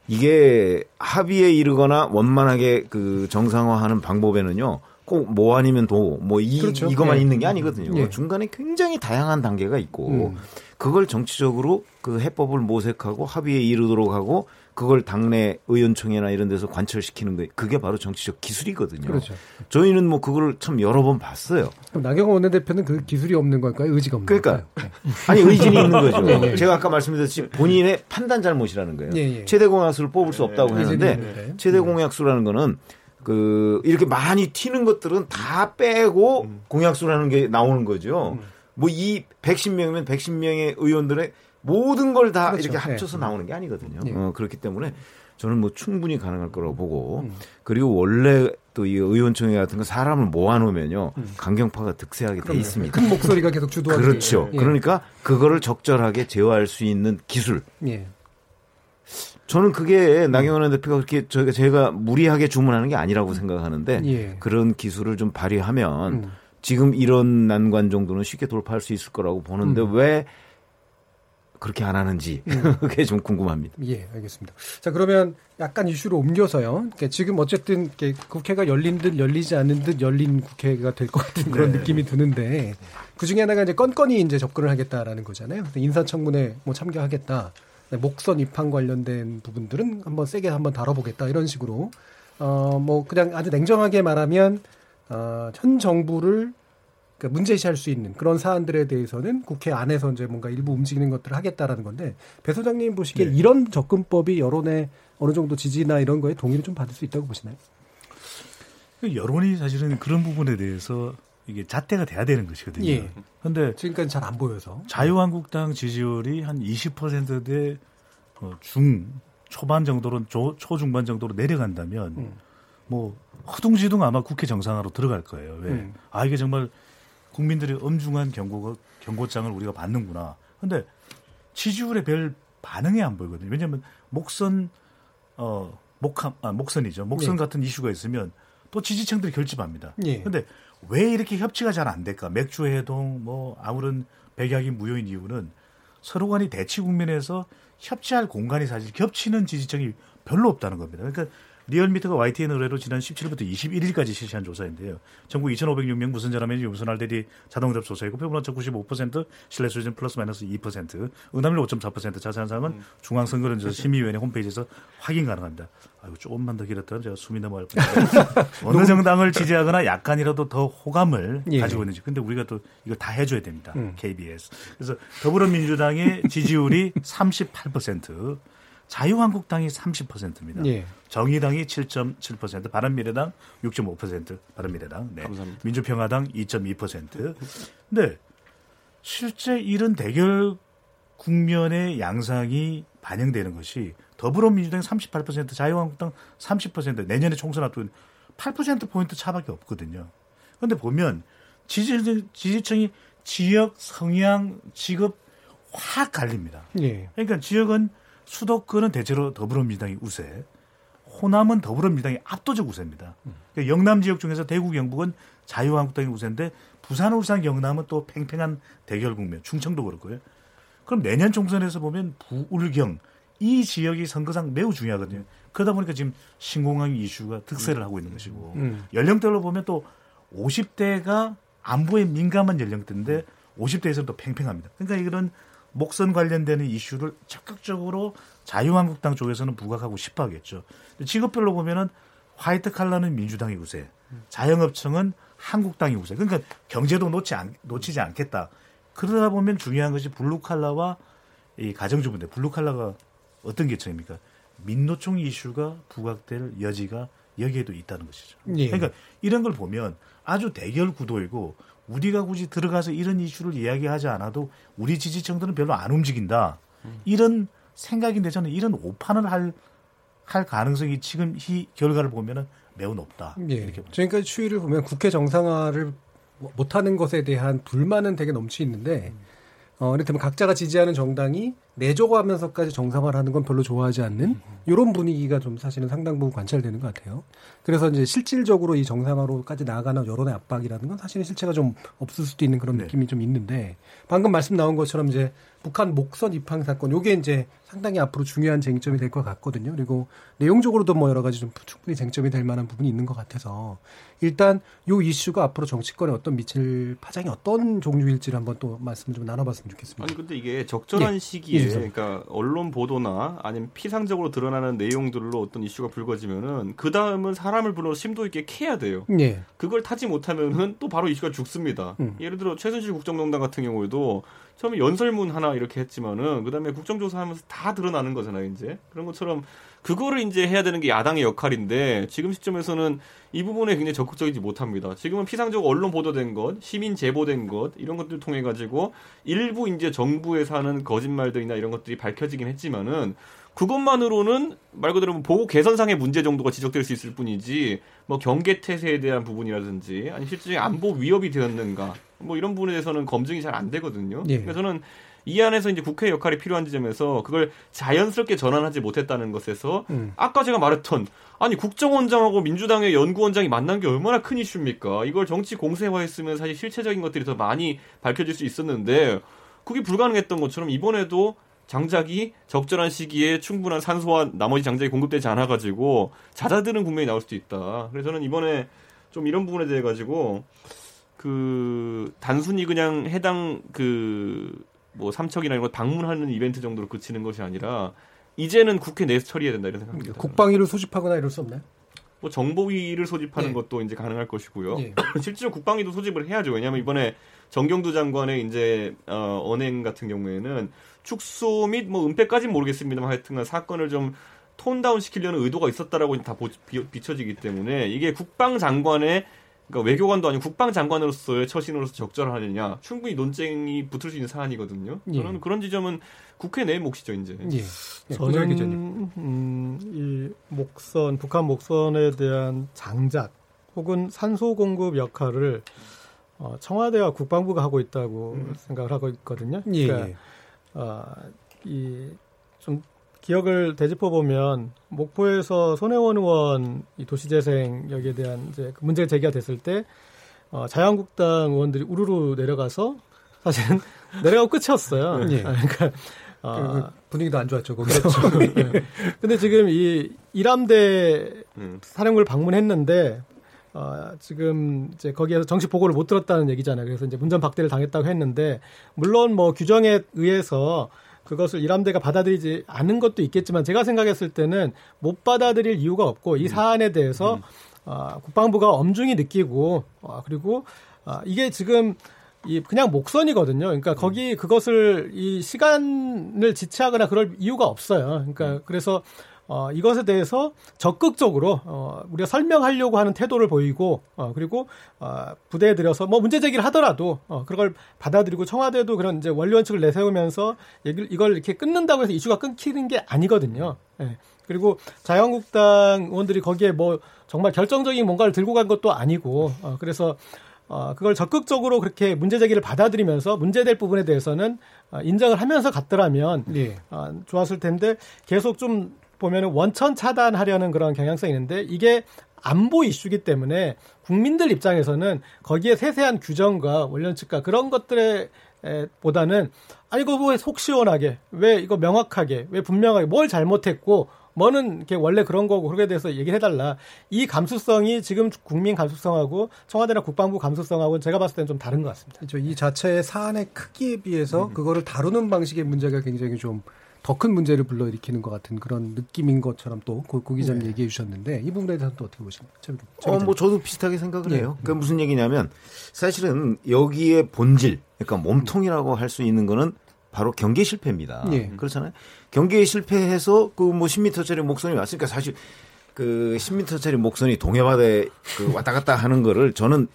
이게 합의에 이르거나 원만하게 그 정상화하는 방법에는요. 꼭뭐 아니면 도, 뭐 이, 그렇죠. 이것만 예. 있는 게 아니거든요. 예. 중간에 굉장히 다양한 단계가 있고, 음. 그걸 정치적으로 그 해법을 모색하고 합의에 이르도록 하고 그걸 당내 의원총회나 이런 데서 관철시키는 거 그게 바로 정치적 기술이거든요. 그렇죠. 저희는 뭐 그걸 참 여러 번 봤어요. 그럼 나경원 원내대표는 그 기술이 없는 걸까요? 의지가 없는 그러니까 걸까요? 아니 의지는 있는 거죠. 예, 예. 제가 아까 말씀드렸듯이 본인의 판단 잘못이라는 거예요. 예, 예. 최대 공약수를 뽑을 수 없다고 했는데 최대 공약수라는 거는 그 이렇게 많이 튀는 것들은 다 빼고 음. 공약수라는 게 나오는 거죠. 음. 뭐 이 110명이면 110명의 의원들의 모든 걸다 그렇죠. 이렇게 합쳐서 네. 나오는 게 아니거든요. 네. 어, 그렇기 때문에 저는 뭐 충분히 가능할 거라고 보고 음. 그리고 원래 또 이 의원총회 같은 거 사람을 모아놓으면요 음. 강경파가 득세하게 그럼요. 돼 있습니다. 큰 목소리가 계속 주도하죠. 그렇죠. 예. 그러니까 그거를 적절하게 제어할 수 있는 기술. 예. 저는 그게 나경원 대표가 그렇게 저희가 제가 무리하게 주문하는 게 아니라고 생각하는데 예. 그런 기술을 좀 발휘하면 음. 지금 이런 난관 정도는 쉽게 돌파할 수 있을 거라고 보는데 음. 왜 그렇게 안 하는지 음. 그게 좀 궁금합니다. 예, 알겠습니다. 자, 그러면 약간 이슈로 옮겨서요. 그러니까 지금 어쨌든 국회가 열린 듯 열리지 않는 듯 열린 국회가 될 것 같은 그런 네. 느낌이 드는데 그 중에 하나가 이제 건건히 이제 접근을 하겠다라는 거잖아요. 인사청문회 뭐 참가하겠다. 네, 목선 입항 관련된 부분들은 한번 세게 한번 다뤄보겠다 이런 식으로 어 뭐 그냥 아주 냉정하게 말하면 어, 현 정부를 그 문제시할 수 있는 그런 사안들에 대해서는 국회 안에서 이제 뭔가 일부 움직이는 것들을 하겠다라는 건데 배 소장님 보시기에 네. 이런 접근법이 여론의 어느 정도 지지나 이런 거에 동의를 좀 받을 수 있다고 보시나요? 그 여론이 사실은 그런 부분에 대해서 이게 잣대가 돼야 되는 것이거든요. 예. 근데 지금까지 잘 안 보여서 자유한국당 지지율이 한 20%대 어, 중 초반 정도로 초, 초중반 정도로 내려간다면 음. 뭐 허둥지둥 아마 국회 정상화로 들어갈 거예요. 왜? 음. 아 이게 정말 국민들의 엄중한 경고 경고장을 우리가 받는구나. 근데 지지율에 별 반응이 안 보이거든요. 왜냐하면 목선 어 목함 아 목선이죠. 목선 네. 같은 이슈가 있으면 또 지지층들이 결집합니다. 그런데 예. 왜 이렇게 협치가 잘 안 될까? 맥주 해동, 뭐 아무런 백약이 무효인 이유는 서로 간이 대치 국면에서 협치할 공간이 사실 겹치는 지지층이 별로 없다는 겁니다. 그러니까 리얼미터가 YTN 의뢰로 지난 17일부터 21일까지 실시한 조사인데요. 전국 2,506명 무선 전화면 용선할 대디 자동응답 조사이고 표본오차 95% 신뢰 수준 플러스 마이너스 2% 응답률 5.4% 자세한 사항은 음. 중앙선거론조사 심의위원회 홈페이지에서 확인 가능합니다. 아이고 조금만 더 길었다면 제가 숨이 넘어갈 뻔했어요. 어느 정당을 지지하거나 약간이라도 더 호감을 예. 가지고 있는지. 근데 우리가 또 이걸 다 해줘야 됩니다. 음. KBS. 그래서 더불어민주당의 지지율이 38%, 자유한국당이 30%입니다. 예. 정의당이 7.7%, 바른미래당 6.5%, 바른미래당, 네. 감사합니다. 민주평화당 2.2%. 근데 실제 이런 대결 국면의 양상이 반영되는 것이 더불어민주당 38%, 자유한국당 30%, 내년에 총선 앞두고 8%포인트 차밖에 없거든요. 그런데 보면 지지층, 지지층이 지역, 성향, 직업 확 갈립니다. 예. 그러니까 지역은 수도권은 대체로 더불어민주당이 우세, 호남은 더불어민주당이 압도적 우세입니다. 그러니까 영남 지역 중에서 대구, 경북은 자유한국당이 우세인데 부산, 울산, 경남은 또 팽팽한 대결 국면, 충청도 그렇고요. 그럼 내년 총선에서 보면 부울경 이 지역이 선거상 매우 중요하거든요. 그러다 보니까 지금 신공항 이슈가 특세를 하고 있는 것이고 음. 연령대로 보면 또 50대가 안보에 민감한 연령대인데 50대에서는 또 팽팽합니다. 그러니까 이런 목선 관련되는 이슈를 적극적으로 자유한국당 쪽에서는 부각하고 싶어 하겠죠. 직업별로 보면은 화이트 칼라는 민주당이 우세, 자영업층은 한국당이 우세. 그러니까 경제도 놓지 않, 놓치지 않겠다. 그러다 보면 중요한 것이 블루 칼라와 이 가정주부인데 블루 칼라가 어떤 계층입니까? 민노총 이슈가 부각될 여지가 여기에도 있다는 것이죠. 예. 그러니까 이런 걸 보면 아주 대결 구도이고 우리가 굳이 들어가서 이런 이슈를 이야기하지 않아도 우리 지지층들은 별로 안 움직인다. 이런 생각인데 저는 이런 오판을 할, 할 가능성이 지금 이 결과를 보면은 매우 높다. 예. 이렇게 그러니까 추이를 보면 국회 정상화를 못하는 것에 대한 불만은 되게 넘치는데, 어, 이를테면 각자가 지지하는 정당이 내조고 하면서까지 정상화를 하는 건 별로 좋아하지 않는 이런 분위기가 좀 사실은 상당 부분 관찰되는 것 같아요. 그래서 이제 실질적으로 이 정상화로까지 나아가는 여론의 압박이라는 건 사실은 실체가 좀 없을 수도 있는 그런 네. 느낌이 좀 있는데 방금 말씀 나온 것처럼 이제 북한 목선 입항 사건 요게 이제 상당히 앞으로 중요한 쟁점이 될 것 같거든요. 그리고 내용적으로도 뭐 여러 가지 좀 충분히 쟁점이 될 만한 부분이 있는 것 같아서 일단 요 이슈가 앞으로 정치권에 어떤 미칠 파장이 어떤 종류일지를 한번 또 말씀 좀 나눠봤으면 좋겠습니다. 아니 근데 이게 적절한 예. 시기에 예. 그러니까 언론 보도나 아니면 피상적으로 드러나는 내용들로 어떤 이슈가 불거지면은 그 다음은 사람을 불러 심도 있게 캐야 돼요. 예. 그걸 타지 못하면은 또 바로 이슈가 죽습니다. 음. 예를 들어 최순실 국정농단 같은 경우에도 처음에 연설문 하나 이렇게 했지만은 그 다음에 국정조사하면서 다 드러나는 거잖아요, 이제. 그런 것처럼 그거를 이제 해야 되는 게 야당의 역할인데 지금 시점에서는 이 부분에 굉장히 적극적이지 못합니다. 지금은 피상적 언론 보도된 것, 시민 제보된 것 이런 것들 통해 가지고 일부 이제 정부에서 하는 거짓말들이나 이런 것들이 밝혀지긴 했지만은 그것만으로는 말 그대로 뭐 보고 개선상의 문제 정도가 지적될 수 있을 뿐이지 뭐 경계 태세에 대한 부분이라든지 아니 실제 안보 위협이 되었는가 뭐 이런 부분에 대해서는 검증이 잘 안 되거든요. 예. 그래서 저는 이 안에서 이제 국회 역할이 필요한 지점에서 그걸 자연스럽게 전환하지 못했다는 것에서 음. 아까 제가 말했던 아니 국정원장하고 민주당의 연구원장이 만난 게 얼마나 큰 이슈입니까? 이걸 정치 공세화했으면 사실 실체적인 것들이 더 많이 밝혀질 수 있었는데 그게 불가능했던 것처럼 이번에도 장작이 적절한 시기에 충분한 산소와 나머지 장작이 공급되지 않아 가지고 잦아드는 국면이 나올 수도 있다. 그래서 저는 이번에 좀 이런 부분에 대해 가지고 그 단순히 그냥 해당 그 뭐 삼척이나 이런 거 방문하는 이벤트 정도로 그치는 것이 아니라 이제는 국회 내에서 처리해야 된다 이런 생각입니다. 국방위를 소집하거나 이럴 수 없나요? 뭐 정보위를 소집하는 예. 것도 이제 가능할 것이고요. 예. 실제로 국방위도 소집을 해야죠. 왜냐하면 이번에 정경두 장관의 이제 어, 언행 같은 경우에는 축소 및 뭐 은폐까지는 모르겠습니다만 하여튼간 사건을 좀 톤다운 시키려는 의도가 있었다라고 다 비춰지기 때문에 이게 국방장관의 그러니까 외교관도 아니고 국방장관으로서의 처신으로서 적절하느냐 충분히 논쟁이 붙을 수 있는 사안이거든요. 예. 저는 그런 지점은 국회 내 몫이죠 이제. 예. 예. 저는 음, 이 목선 북한 목선에 대한 장작 혹은 산소 공급 역할을 어, 청와대와 국방부가 하고 있다고 음. 생각을 하고 있거든요. 예. 그러니까 어, 이좀 기억을 되짚어 보면 목포에서 손혜원 의원 이 도시재생 여기에 대한 이제 그 문제가 제기가 됐을 때 어, 자유한국당 의원들이 우르르 내려가서 사실은 내려가고 끝이었어요. 예. 그러니까 어, 분위기도 안 좋았죠. 거기서. 그렇죠. 네. 근데 지금 이 이람대 음. 사령부를 방문했는데 어, 지금 이제 거기에서 정식 보고를 못 들었다는 얘기잖아요. 그래서 이제 문전 박대를 당했다고 했는데 물론 뭐 규정에 의해서 그것을 이람대가 받아들이지 않은 것도 있겠지만 제가 생각했을 때는 못 받아들일 이유가 없고 이 음. 사안에 대해서 음. 어, 국방부가 엄중히 느끼고 어, 그리고 어, 이게 지금 이 그냥 목선이거든요. 그러니까 거기 그것을 이 시간을 지체하거나 그럴 이유가 없어요. 그러니까 음. 그래서 어, 이것에 대해서 적극적으로 어, 우리가 설명하려고 하는 태도를 보이고 어, 그리고 어, 부대에 들여서 뭐 문제 제기를 하더라도 어, 그걸 받아들이고 청와대도 그런 이제 원리 원칙을 내세우면서 얘기를 이걸 이렇게 끊는다고 해서 이슈가 끊기는 게 아니거든요. 예. 그리고 자유한국당 의원들이 거기에 뭐 정말 결정적인 뭔가를 들고 간 것도 아니고 어, 그래서 어, 그걸 적극적으로 그렇게 문제 제기를 받아들이면서 문제될 부분에 대해서는 어, 인정을 하면서 갔더라면 예. 어, 좋았을 텐데 계속 좀 보면은 원천 차단하려는 그런 경향성이 있는데 이게 안보 이슈기 때문에 국민들 입장에서는 거기에 세세한 규정과 원론칙과 그런 것들에 보다는 아니 이거 왜 속 시원하게 왜 이거 명확하게 왜 분명하게 뭘 잘못했고 뭐는 이렇게 원래 그런 거고 그렇게 대해서 얘기를 해달라. 이 감수성이 지금 국민 감수성하고 청와대나 국방부 감수성하고는 제가 봤을 때는 좀 다른 것 같습니다. 그렇죠. 이 자체의 사안의 크기에 비해서 음. 그거를 다루는 방식의 문제가 굉장히 좀 더 큰 문제를 불러일으키는 것 같은 그런 느낌인 것처럼 또 고, 고 기자님 네. 얘기해 주셨는데 이 부분에 대해서는 또 어떻게 보십니까? 어, 뭐 저도 비슷하게 생각을 네. 해요. 그러니까 무슨 얘기냐면 사실은 여기에 본질, 그러니까 몸통이라고 할 수 있는 거는 바로 경계 실패입니다. 네. 그렇잖아요. 경계에 실패해서 그 뭐 10m짜리 목선이 왔으니까 사실 그 10m짜리 목선이 동해바다에 그 왔다 갔다 하는 거를 저는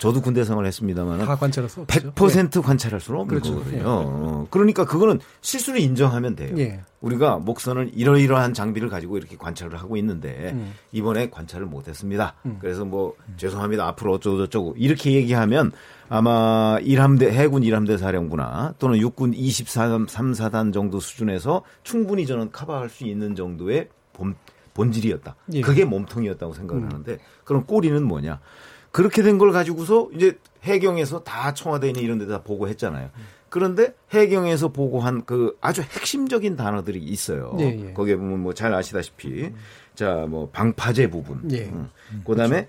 저도 군대 생활을 했습니다만 다 관찰할 수 없죠. 100% 네. 관찰할 수는 없는 그렇죠. 거거든요. 네. 어, 그러니까 그거는 실수를 인정하면 돼요. 네. 우리가 목선을 이러이러한 장비를 가지고 이렇게 관찰을 하고 있는데 음. 이번에 관찰을 못했습니다. 음. 그래서 뭐 죄송합니다. 앞으로 어쩌고 저쩌고 이렇게 얘기하면 아마 일함대 해군 일함대 사령부나 또는 육군 23사단 정도 수준에서 충분히 저는 커버할 수 있는 정도의 본, 본질이었다. 예. 그게 몸통이었다고 생각을 음. 하는데 그럼 꼬리는 뭐냐? 그렇게 된 걸 가지고서 이제 해경에서 다 청와대에 이런 데다 보고했잖아요. 그런데 해경에서 보고한 그 아주 핵심적인 단어들이 있어요. 예, 예. 거기에 보면 뭐 잘 아시다시피 음. 자뭐 방파제 부분, 예. 음. 그다음에 그렇죠.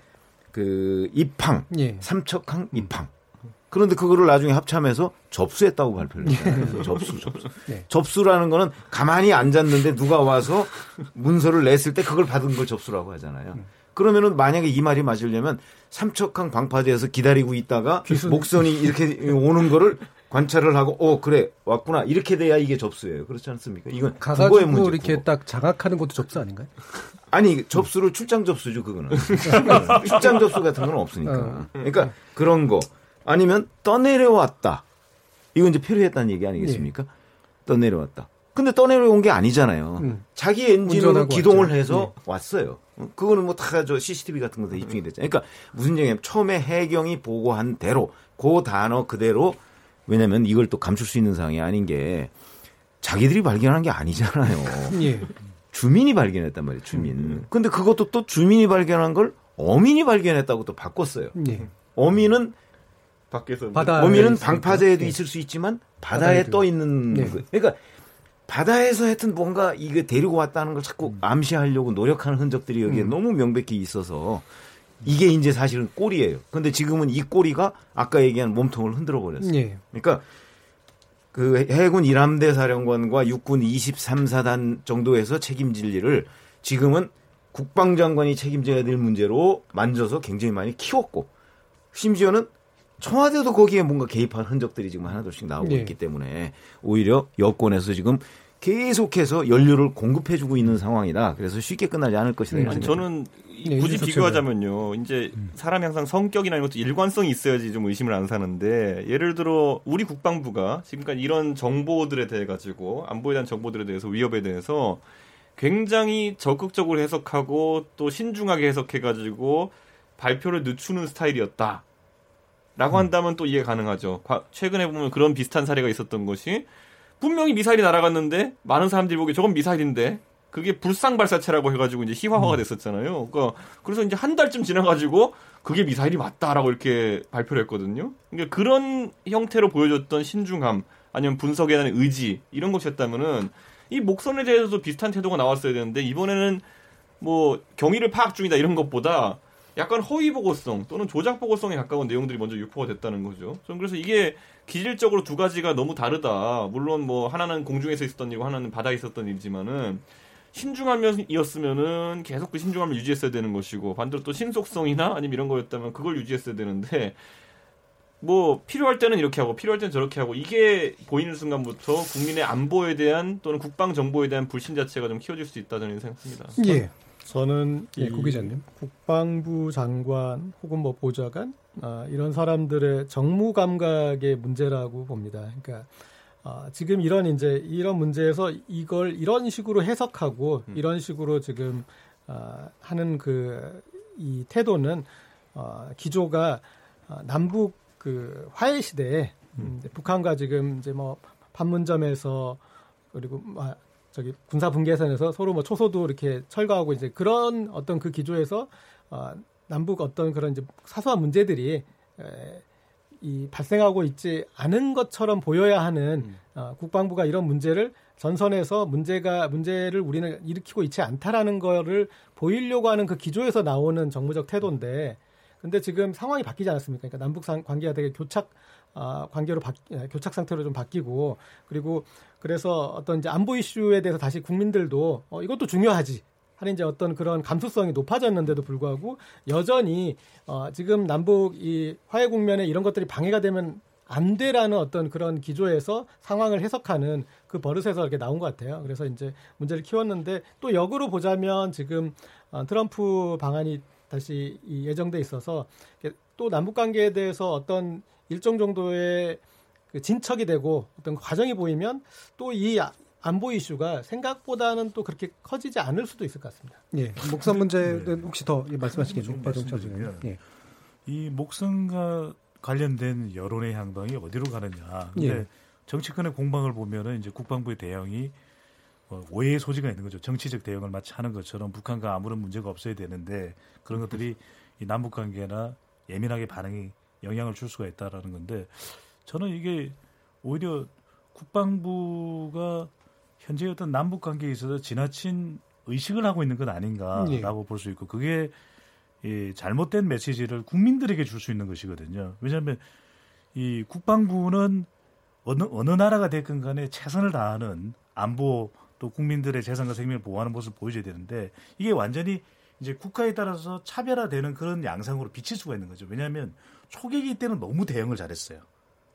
그 입항, 예. 삼척항 입항. 그런데 그거를 나중에 합참해서 접수했다고 발표를 했어요. 예. 접수, 접수. 네. 접수라는 거는 가만히 앉았는데 누가 와서 문서를 냈을 때 그걸 받은 걸 접수라고 하잖아요. 음. 그러면은 만약에 이 말이 맞으려면 삼척항 방파제에서 기다리고 있다가 귀순. 목선이 이렇게 오는 거를 관찰을 하고 어 그래 왔구나 이렇게 돼야 이게 접수예요. 그렇지 않습니까? 이건 국어의 문제. 이렇게 국어. 딱 장악하는 것도 접수 아닌가요? 아니 접수를 출장 접수죠 그거는 출장 접수 같은 건 없으니까. 어. 그러니까 그런 거 아니면 떠내려왔다. 이건 이제 필요했다는 얘기 아니겠습니까? 네. 떠내려왔다. 근데 떠내려온 게 아니잖아요. 음. 자기 엔진으로 기동을 왔죠. 해서 네. 왔어요. 그거는 뭐 다 저 CCTV 같은 거 다 입증이 됐잖아요. 그러니까 무슨 얘기냐면 처음에 해경이 보고한 대로 그 단어 그대로 왜냐면 이걸 또 감출 수 있는 상황이 아닌 게 자기들이 발견한 게 아니잖아요. 예. 주민이 발견했단 말이에요, 주민. 음. 근데 그것도 또 주민이 발견한 걸 어민이 발견했다고 또 바꿨어요. 예. 어민은 밖에서 어민은 방파제에도 예. 있을 수 있지만 바다에 떠 있는 예. 그러니까 바다에서 하여튼 뭔가 이게 데리고 왔다는 걸 자꾸 음. 암시하려고 노력하는 흔적들이 여기에 음. 너무 명백히 있어서 이게 이제 사실은 꼬리예요. 근데 지금은 이 꼬리가 아까 얘기한 몸통을 흔들어 버렸어요. 예. 그러니까 그 해군 1함대 사령관과 육군 23사단 정도에서 책임질 일을 지금은 국방장관이 책임져야 될 문제로 만져서 굉장히 많이 키웠고 심지어는 청와대도 거기에 뭔가 개입한 흔적들이 지금 하나둘씩 나오고 네. 있기 때문에 오히려 여권에서 지금 계속해서 연료를 공급해주고 있는 상황이다. 그래서 쉽게 끝나지 않을 것이다. 음, 저는 네, 굳이 비교하자면요. 이제 음. 사람이 항상 성격이나 이런 것도 일관성이 있어야지 좀 의심을 안 사는데 예를 들어 우리 국방부가 지금까지 이런 정보들에 대해 가지고 안보에 대한 정보들에 대해서 위협에 대해서 굉장히 적극적으로 해석하고 또 신중하게 해석해 가지고 발표를 늦추는 스타일이었다. 라고 한다면 또 이해 가능하죠. 최근에 보면 그런 비슷한 사례가 있었던 것이 분명히 미사일이 날아갔는데 많은 사람들이 보기에 저건 미사일인데 그게 불상 발사체라고 해가지고 이제 희화화가 음. 됐었잖아요. 그러니까 그래서 이제 한 달쯤 지나가지고 그게 미사일이 맞다라고 이렇게 발표를 했거든요. 그러니까 그런 형태로 보여줬던 신중함 아니면 분석에 대한 의지 이런 것이었다면은 이 목선에 대해서도 비슷한 태도가 나왔어야 되는데 이번에는 뭐 경위를 파악 중이다 이런 것보다 약간 허위 보고성 또는 조작 보고성에 가까운 내용들이 먼저 유포가 됐다는 거죠. 전 그래서 이게 기질적으로 두 가지가 너무 다르다. 물론 뭐 하나는 공중에서 있었던 일이고 하나는 바다에 있었던 일이지만은 신중함이었으면은 계속 그 신중함을 유지했어야 되는 것이고 반대로 또 신속성이나 아니면 이런 거였다면 그걸 유지했어야 되는데 뭐 필요할 때는 이렇게 하고 필요할 때는 저렇게 하고 이게 보이는 순간부터 국민의 안보에 대한 또는 국방 정보에 대한 불신 자체가 좀 키워질 수 있다 저는 생각합니다. 예. 저는 예, 고 기자님 국방부 장관 혹은 뭐 보좌관 아, 이런 사람들의 정무 감각의 문제라고 봅니다. 그러니까 아, 지금 이런 이제 이런 문제에서 이걸 이런 식으로 해석하고 음. 이런 식으로 지금 아, 하는 그 이 태도는 어, 기조가 어, 남북 그 화해 시대에 음. 북한과 지금 이제 뭐 판문점에서 그리고 아, 저기 군사 분계선에서 서로 뭐 초소도 이렇게 철거하고 이제 그런 어떤 그 기조에서 어, 남북 어떤 그런 이제 사소한 문제들이 에, 이 발생하고 있지 않은 것처럼 보여야 하는 음. 어, 국방부가 이런 문제를 전선에서 문제가 문제를 우리는 일으키고 있지 않다라는 거를 보이려고 하는 그 기조에서 나오는 정무적 태도인데 근데 지금 상황이 바뀌지 않았습니까? 그러니까 남북 관계가 되게 교착 아, 관계로 바, 예, 교착 상태로 좀 바뀌고 그리고 그래서 어떤 이제 안보 이슈에 대해서 다시 국민들도 어, 이것도 중요하지 하는 이제 어떤 그런 감수성이 높아졌는데도 불구하고 여전히 어, 지금 남북 이 화해 국면에 이런 것들이 방해가 되면 안 돼라는 어떤 그런 기조에서 상황을 해석하는 그 버릇에서 이렇게 나온 것 같아요. 그래서 이제 문제를 키웠는데 또 역으로 보자면 지금 어, 트럼프 방안이 다시 예정돼 있어서 또 남북 관계에 대해서 어떤 일정 정도의 그 진척이 되고 어떤 과정이 보이면 또 이 안보 이슈가 생각보다는 또 그렇게 커지지 않을 수도 있을 것 같습니다. 예. 목선 문제는 네. 혹시 더 말씀하시겠죠? 배동철 예. 이 목선과 관련된 여론의 향방이 어디로 가느냐. 근데 예. 정치권의 공방을 보면은 이제 국방부의 대응이 뭐 오해의 소지가 있는 거죠. 정치적 대응을 마치 하는 것처럼 북한과 아무런 문제가 없어야 되는데 그런 것들이 이 남북 관계나 예민하게 반응이 영향을 줄 수가 있다라는 건데 저는 이게 오히려 국방부가 현재 어떤 남북 관계에 있어서 지나친 의식을 하고 있는 것 아닌가라고 예. 볼수 있고 그게 이 잘못된 메시지를 국민들에게 줄 수 있는 것이거든요. 왜냐하면 이 국방부는 어느 어느 나라가 됐건 간에 최선을 다하는 안보 또 국민들의 재산과 생명을 보호하는 모습을 보여줘야 되는데 이게 완전히 이제 국가에 따라서 차별화되는 그런 양상으로 비칠 수가 있는 거죠. 왜냐하면 초계기 때는 너무 대응을 잘했어요.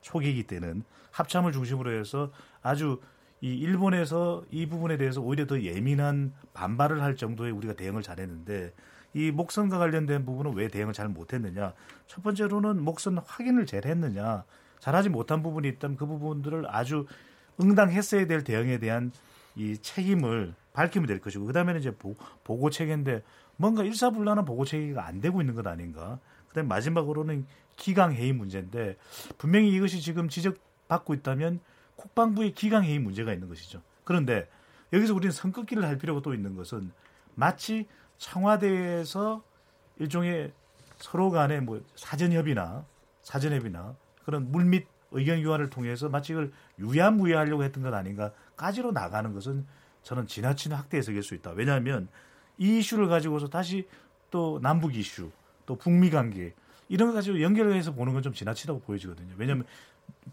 초계기 때는 합참을 중심으로 해서 아주 이 일본에서 이 부분에 대해서 오히려 더 예민한 반발을 할 정도의 우리가 대응을 잘했는데 이 목선과 관련된 부분은 왜 대응을 잘 못했느냐? 첫 번째로는 목선 확인을 잘 했느냐? 잘하지 못한 부분이 있다면 그 부분들을 아주 응당했어야 될 대응에 대한 이 책임을 밝히면 될 것이고 그다음에는 이제 보, 고 체계인데 뭔가 일사불란한 보고 체계가 안 되고 있는 것 아닌가. 그다음 마지막으로는 기강 회의 문제인데 분명히 이것이 지금 지적받고 있다면 국방부의 기강 회의 문제가 있는 것이죠. 그런데 여기서 우리는 선긋기를 할 필요가 또 있는 것은 마치 청와대에서 일종의 서로 간의 뭐 사전협의나 사전협의나 그런 물밑 의견 교환을 통해서 마치 이걸 유야무야하려고 했던 것 아닌가까지로 나가는 것은 저는 지나친 확대 해석일 수 있다. 왜냐하면 이 이슈를 가지고서 다시 또 남북 이슈, 또 북미 관계 이런 거 가지고 연결해서 보는 건 좀 지나치다고 보여지거든요. 왜냐하면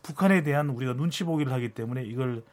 북한에 대한 우리가 눈치 보기를 하기 때문에 이걸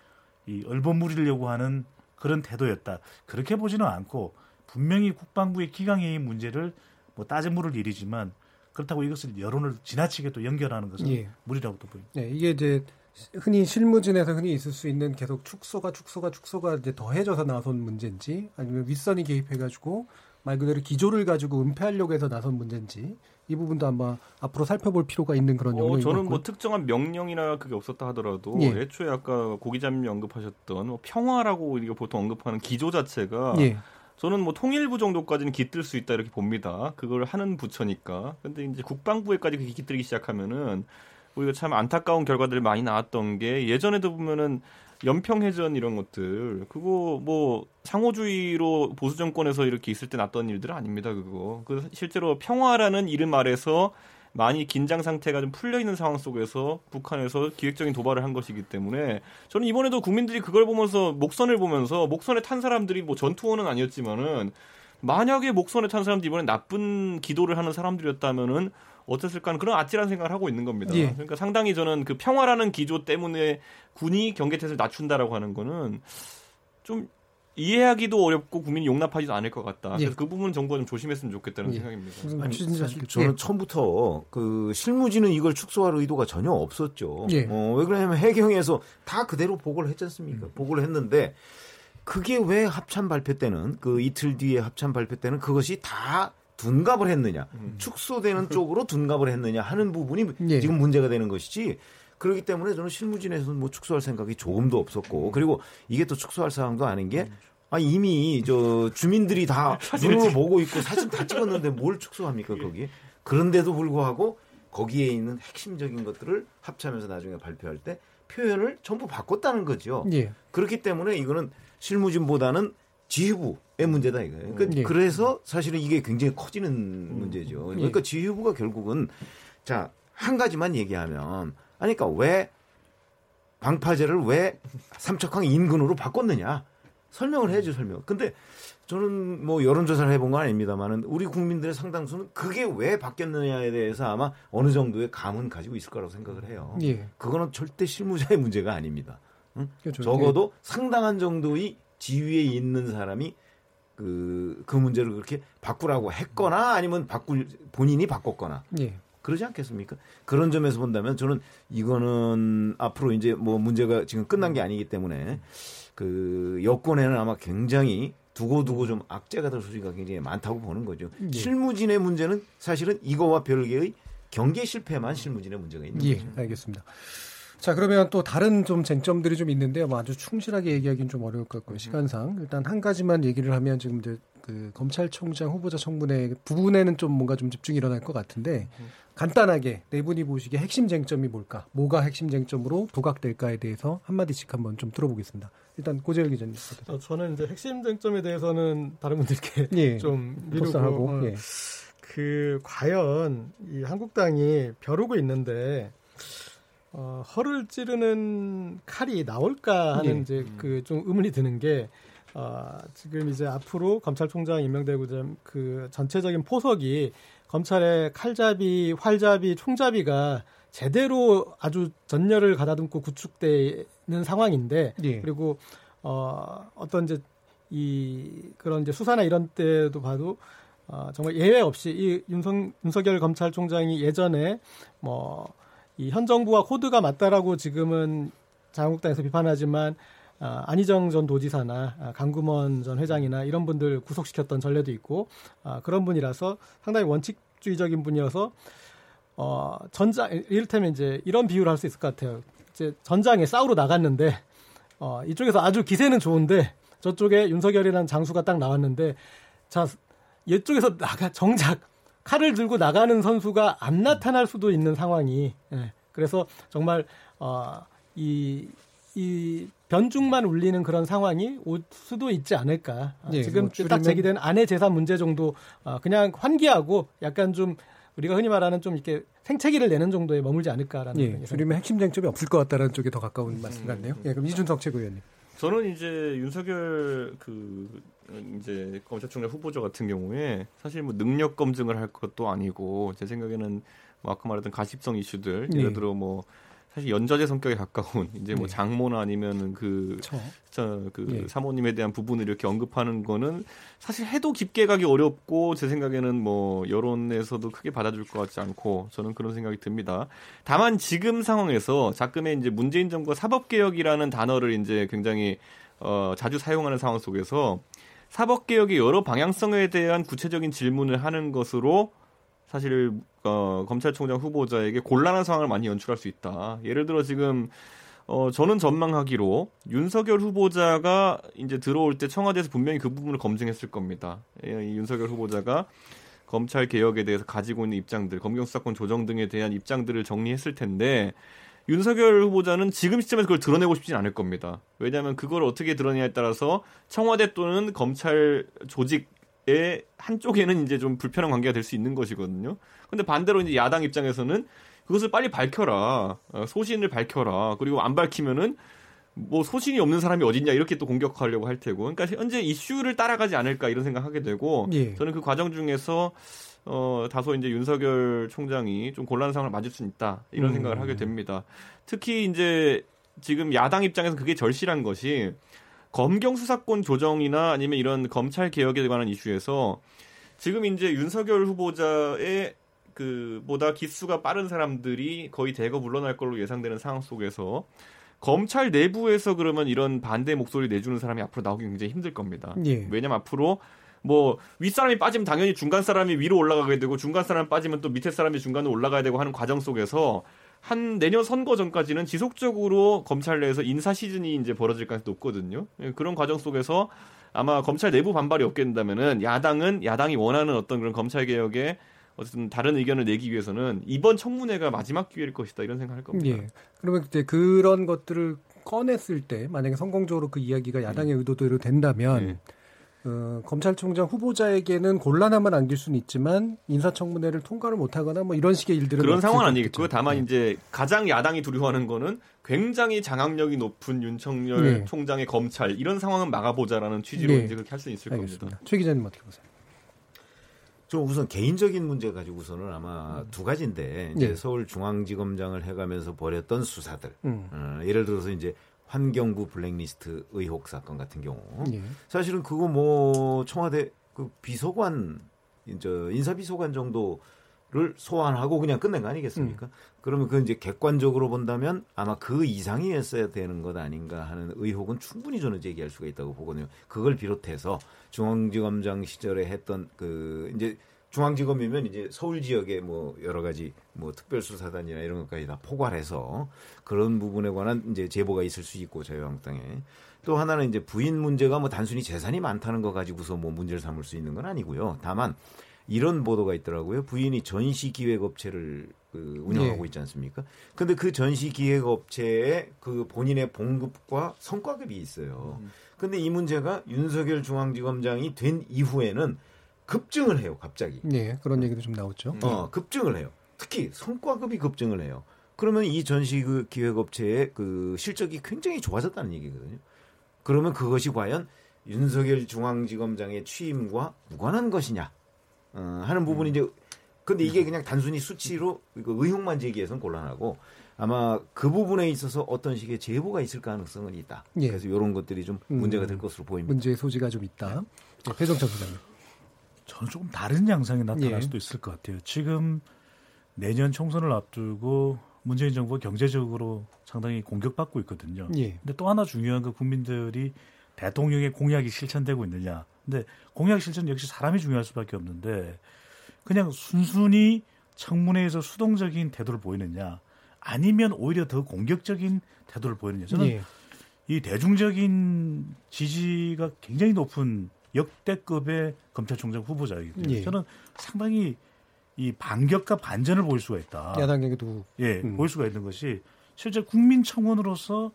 이 얼버무리려고 하는 그런 태도였다. 그렇게 보지는 않고 분명히 국방부의 기강회의 문제를 뭐 따져 물을 일이지만 그렇다고 이것을 여론을 지나치게 또 연결하는 것은 예. 무리라고 또 보입니다. 네, 이게 이제 흔히 실무진에서 흔히 있을 수 있는 계속 축소가 축소가 축소가 이제 더해져서 나선 문제인지 아니면 윗선이 개입해가지고 말 그대로 기조를 가지고 은폐하려고 해서 나선 문제인지 이 부분도 아마 앞으로 살펴볼 필요가 있는 그런 영역인 어, 저는 뭐 특정한 명령이나 그게 없었다 하더라도 예. 애초에 아까 고기자님이 언급하셨던 뭐 평화라고 우리가 보통 언급하는 기조 자체가 예. 저는 뭐 통일부 정도까지는 깃들 수 있다 이렇게 봅니다. 그걸 하는 부처니까. 근데 이제 국방부에까지 그게 깃들기 시작하면은 우리가 참 안타까운 결과들이 많이 나왔던 게 예전에도 보면은 연평해전 이런 것들 그거 뭐 상호주의로 보수 정권에서 이렇게 있을 때 났던 일들은 아닙니다. 그거 그 실제로 평화라는 이름 아래서 많이 긴장 상태가 좀 풀려 있는 상황 속에서 북한에서 기획적인 도발을 한 것이기 때문에 저는 이번에도 국민들이 그걸 보면서 목선을 보면서 목선에 탄 사람들이 뭐 전투원은 아니었지만은 만약에 목선에 탄 사람들이 이번에 나쁜 기도를 하는 사람들이었다면은 어땠을까 하는 그런 아찔한 생각을 하고 있는 겁니다. 예. 그러니까 상당히 저는 그 평화라는 기조 때문에 군이 경계태세를 낮춘다라고 하는 거는 좀 이해하기도 어렵고 국민이 용납하지도 않을 것 같다. 그래서 예. 그 부분 정부가 좀 조심했으면 좋겠다는 예. 생각입니다. 아니, 사실 저는 예. 처음부터 그 실무진은 이걸 축소할 의도가 전혀 없었죠. 예. 어, 왜 그러냐면 해경에서 다 그대로 보고를 했지 않습니까? 음. 보고를 했는데 그게 왜 합참 발표 때는 그 이틀 뒤에 합참 발표 때는 그것이 다 둔갑을 했느냐, 음. 축소되는 쪽으로 둔갑을 했느냐 하는 부분이 예. 지금 문제가 되는 것이지. 그렇기 때문에 저는 실무진에서는 뭐 축소할 생각이 조금도 없었고 그리고 이게 또 축소할 상황도 아닌 게 아, 이미 저 주민들이 다 눈으로 보고 있고 사진 다 찍었는데 뭘 축소합니까 거기? 그런데도 불구하고 거기에 있는 핵심적인 것들을 합치면서 나중에 발표할 때 표현을 전부 바꿨다는 거죠. 예. 그렇기 때문에 이거는 실무진보다는 지휘부의 문제다 이거예요. 그러니까 예. 그래서 사실은 이게 굉장히 커지는 문제죠. 그러니까 예. 지휘부가 결국은 자 한 가지만 얘기하면 아니, 그러니까 왜 방파제를 왜 삼척항 인근으로 바꿨느냐 설명을 해야죠 설명. 근데 저는 뭐 여론조사를 해본 건 아닙니다만은 우리 국민들의 상당수는 그게 왜 바뀌었느냐에 대해서 아마 어느 정도의 감은 가지고 있을 거라고 생각을 해요. 예. 그거는 절대 실무자의 문제가 아닙니다. 응? 그렇죠. 적어도 예. 상당한 정도의 지위에 있는 사람이 그, 그 문제를 그렇게 바꾸라고 했거나 아니면 바꿀, 본인이 바꿨거나. 예. 그러지 않겠습니까? 그런 점에서 본다면 저는 이거는 앞으로 이제 뭐 문제가 지금 끝난 게 아니기 때문에 그 여권에는 아마 굉장히 두고두고 좀 악재가 될 소지가 굉장히 많다고 보는 거죠. 예. 실무진의 문제는 사실은 이거와 별개의 경계 실패만 실무진의 문제가 있는 예, 거죠. 알겠습니다. 자, 그러면 또 다른 좀 쟁점들이 좀 있는데요. 뭐 아주 충실하게 얘기하기는 좀 어려울 것 같고요. 시간상. 일단 한 가지만 얘기를 하면 지금 이제 그 검찰총장 후보자 청문회 부분에는 좀 뭔가 좀 집중이 일어날 것 같은데 간단하게 네 분이 보시기에 핵심 쟁점이 뭘까? 뭐가 핵심 쟁점으로 부각될까에 대해서 한마디씩 한번 좀 들어보겠습니다. 일단 고재열 기자님. 어, 저는 이제 핵심 쟁점에 대해서는 다른 분들께 예, 좀 미루고 하고 어, 예. 그 과연 이 한국당이 벼르고 있는데 어, 허를 찌르는 칼이 나올까 하는 예. 이제 그 좀 의문이 드는 게 어, 지금 이제 앞으로 검찰총장 임명되고자 그 전체적인 포석이 검찰의 칼잡이, 활잡이, 총잡이가 제대로 아주 전열을 가다듬고 구축되는 상황인데 예. 그리고 어 어떤 이제 이 그런 이제 수사나 이런 때도 봐도 어 정말 예외 없이 이 윤석 윤석열 검찰총장이 예전에 뭐 이 현 정부와 코드가 맞다라고 지금은 자유한국당에서 비판하지만 아, 안희정 전 도지사나 아, 강구먼 전 회장이나 이런 분들 구속시켰던 전례도 있고 아, 그런 분이라서 상당히 원칙주의적인 분이어서 어, 전장 이를테면 이제 이런 비유를 할 수 있을 것 같아요. 이제 전장에 싸우러 나갔는데 어, 이쪽에서 아주 기세는 좋은데 저쪽에 윤석열이라는 장수가 딱 나왔는데 자 이쪽에서 나가 정작 칼을 들고 나가는 선수가 안 나타날 수도 있는 상황이 예. 그래서 정말 어, 이, 이 변죽만 울리는 그런 상황이 올 수도 있지 않을까. 예, 지금 뭐 딱 제기된 아내 재산 문제 정도 어, 그냥 환기하고 약간 좀 우리가 흔히 말하는 좀 이렇게 생채기를 내는 정도에 머물지 않을까라는. 예, 줄이면 핵심 쟁점이 없을 것 같다는 쪽에 더 가까운 음, 말씀 같네요. 예, 그럼 이준석 최고위원님. 저는 이제 윤석열 그 이제 검찰총장 후보자 같은 경우에 사실 뭐 능력 검증을 할 것도 아니고 제 생각에는 뭐 아까 말했던 가십성 이슈들 예를 예. 들어 뭐 사실 연좌제 성격에 가까운 이제 뭐 네. 장모나 아니면은 그, 저, 그 네. 사모님에 대한 부분을 이렇게 언급하는 거는 사실 해도 깊게 가기 어렵고 제 생각에는 뭐 여론에서도 크게 받아줄 것 같지 않고 저는 그런 생각이 듭니다. 다만 지금 상황에서 자금의 이제 문재인 정부가 사법 개혁이라는 단어를 이제 굉장히 어, 자주 사용하는 상황 속에서 사법 개혁의 여러 방향성에 대한 구체적인 질문을 하는 것으로 사실 어, 검찰총장 후보자에게 곤란한 상황을 많이 연출할 수 있다. 예를 들어 지금 어, 저는 전망하기로 윤석열 후보자가 이제 들어올 때 청와대에서 분명히 그 부분을 검증했을 겁니다. 예, 이 윤석열 후보자가 검찰 개혁에 대해서 가지고 있는 입장들, 검경 수사권 조정 등에 대한 입장들을 정리했을 텐데 윤석열 후보자는 지금 시점에서 그걸 드러내고 싶진 않을 겁니다. 왜냐하면 그걸 어떻게 드러내냐에 따라서 청와대 또는 검찰 조직 의 한쪽에는 이제 좀 불편한 관계가 될 수 있는 것이거든요. 근데 반대로 이제 야당 입장에서는 그것을 빨리 밝혀라. 어, 소신을 밝혀라. 그리고 안 밝히면은 뭐 소신이 없는 사람이 어딨냐 이렇게 또 공격하려고 할 테고. 그러니까 현재 이슈를 따라가지 않을까 이런 생각하게 되고 예. 저는 그 과정 중에서 어 다소 이제 윤석열 총장이 좀 곤란한 상황을 맞을 수 있다 이런 음. 생각을 하게 됩니다. 특히 이제 지금 야당 입장에서 그게 절실한 것이 검경 수사권 조정이나 아니면 이런 검찰 개혁에 관한 이슈에서 지금 이제 윤석열 후보자의 그 보다 기수가 빠른 사람들이 거의 대거 물러날 걸로 예상되는 상황 속에서 검찰 내부에서 그러면 이런 반대 목소리 내주는 사람이 앞으로 나오기 굉장히 힘들 겁니다. 예. 왜냐면 앞으로 뭐 윗사람이 빠지면 당연히 중간 사람이 위로 올라가게 되고 중간 사람 빠지면 또 밑에 사람이 중간으로 올라가야 되고 하는 과정 속에서 한 내년 선거 전까지는 지속적으로 검찰 내에서 인사 시즌이 이제 벌어질 가능성이 높거든요. 예, 그런 과정 속에서 아마 검찰 내부 반발이 없게 된다면은 야당은 야당이 원하는 어떤 그런 검찰 개혁에 어쨌든 다른 의견을 내기 위해서는 이번 청문회가 마지막 기회일 것이다 이런 생각할 겁니다. 예. 그러면 이제 그런 것들을 꺼냈을 때 만약에 성공적으로 그 이야기가 야당의 음. 의도대로 된다면 예. 어, 검찰총장 후보자에게는 곤란함을 안길 수는 있지만 인사청문회를 통과를 못하거나 뭐 이런 식의 일들은 그런 상황은 아니겠고 다만 네. 이제 가장 야당이 두려워하는 거는 굉장히 장악력이 높은 윤석열 네. 총장의 검찰 이런 상황은 막아보자라는 취지로 네. 이제 그렇게 할 수 있을 알겠습니다. 겁니다. 최 기자님 어떻게 보세요? 좀 우선 개인적인 문제 가지고서는 아마 음. 두 가지인데 이제 네. 서울중앙지검장을 해가면서 벌였던 수사들 음. 어, 예를 들어서 이제 환경부 블랙리스트 의혹 사건 같은 경우 예. 사실은 그거 뭐 청와대 그 비서관 이제 인사 비서관 정도를 소환하고 그냥 끝낸 거 아니겠습니까? 음. 그러면 그 이제 객관적으로 본다면 아마 그 이상이었어야 되는 것 아닌가 하는 의혹은 충분히 저는 제기할 수가 있다고 보거든요. 그걸 비롯해서 중앙지검장 시절에 했던 그 이제 중앙지검이면 이제 서울 지역에 뭐 여러 가지 뭐 특별수사단이나 이런 것까지 다 포괄해서 그런 부분에 관한 이제 제보가 있을 수 있고 자유한국당에 또 하나는 이제 부인 문제가 뭐 단순히 재산이 많다는 거 가지고서 뭐 문제를 삼을 수 있는 건 아니고요. 다만 이런 보도가 있더라고요. 부인이 전시 기획 업체를 그 운영하고 네. 있지 않습니까? 근데 그 전시 기획 업체에 그 본인의 봉급과 성과급이 있어요. 음. 근데 이 문제가 윤석열 중앙지검장이 된 이후에는 급증을 해요, 갑자기. 네, 그런 얘기도 좀 나왔죠. 어, 급증을 해요. 특히 성과급이 급증을 해요. 그러면 이 전시 그 기획업체의 그 실적이 굉장히 좋아졌다는 얘기거든요. 그러면 그것이 과연 윤석열 중앙지검장의 취임과 무관한 것이냐 어, 하는 부분이 이제 근데 이게 그냥 단순히 수치로 의혹만 제기해서는 곤란하고 아마 그 부분에 있어서 어떤 식의 제보가 있을 가능성은 있다. 예. 그래서 이런 것들이 좀 문제가 될 음, 것으로 보입니다. 문제의 소지가 좀 있다. 네, 배정철 부장님. 저는 조금 다른 양상이 나타날 예. 수도 있을 것 같아요. 지금 내년 총선을 앞두고 문재인 정부가 경제적으로 상당히 공격받고 있거든요. 예. 근데 또 하나 중요한 건 국민들이 대통령의 공약이 실천되고 있느냐. 근데 공약 실천 역시 사람이 중요할 수밖에 없는데 그냥 순순히 청문회에서 수동적인 태도를 보이느냐 아니면 오히려 더 공격적인 태도를 보이느냐. 저는 예. 이 대중적인 지지가 굉장히 높은 역대급의 검찰총장 후보자이기 때문에 예. 저는 상당히 이 반격과 반전을 보일 수가 있다. 야당에게도 예, 음. 보일 수가 있는 것이 실제 국민청원으로서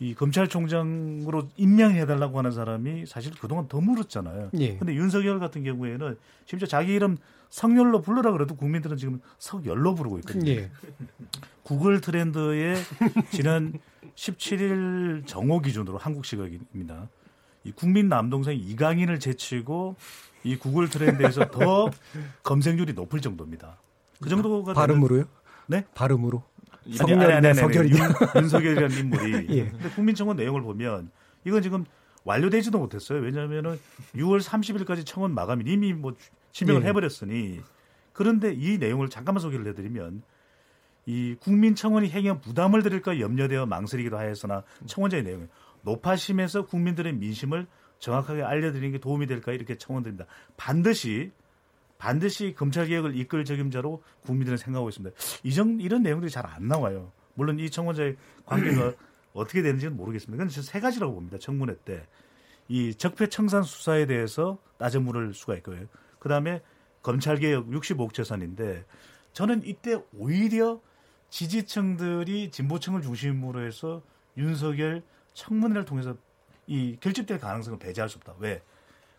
이 검찰총장으로 임명해달라고 하는 사람이 사실 그동안 더 물었잖아요. 예. 근데 윤석열 같은 경우에는 심지어 자기 이름 성열로 불러라 그래도 국민들은 지금 석열로 부르고 있거든요. 예. 구글 트렌드의 지난 17일 정오 기준으로 한국 시각입니다. 이 국민 남동생 이강인을 제치고 이 구글 트렌드에서 더 검색률이 높을 정도입니다. 그 정도가 발음으로요? 네? 발음으로. 성렬, 석열이 윤석열이라는 인물이. 예. 근데 국민청원 내용을 보면 이건 지금 완료되지도 못했어요. 왜냐하면은 6월 30일까지 청원 마감이 이미 뭐 지명을 예. 해버렸으니 그런데 이 내용을 잠깐만 소개를 해드리면 이 국민청원이 행여 부담을 드릴까 염려되어 망설이기도 하였으나 청원자의 내용은 높아심에서 국민들의 민심을 정확하게 알려드리는 게 도움이 될까 이렇게 청원드립니다. 반드시 반드시 검찰 개혁을 이끌 적임자로 국민들은 생각하고 있습니다. 이정 이런 내용들이 잘 안 나와요. 물론 이 청원자의 관계가 어떻게 되는지는 모르겠습니다. 그건 세 가지라고 봅니다. 청문회 때. 이 적폐 청산 수사에 대해서 따져 물을 수가 있고요. 그 다음에 검찰 개혁 65억 재산인데 저는 이때 오히려 지지층들이 진보층을 중심으로 해서 윤석열 청문회를 통해서 이 결집될 가능성을 배제할 수 없다. 왜?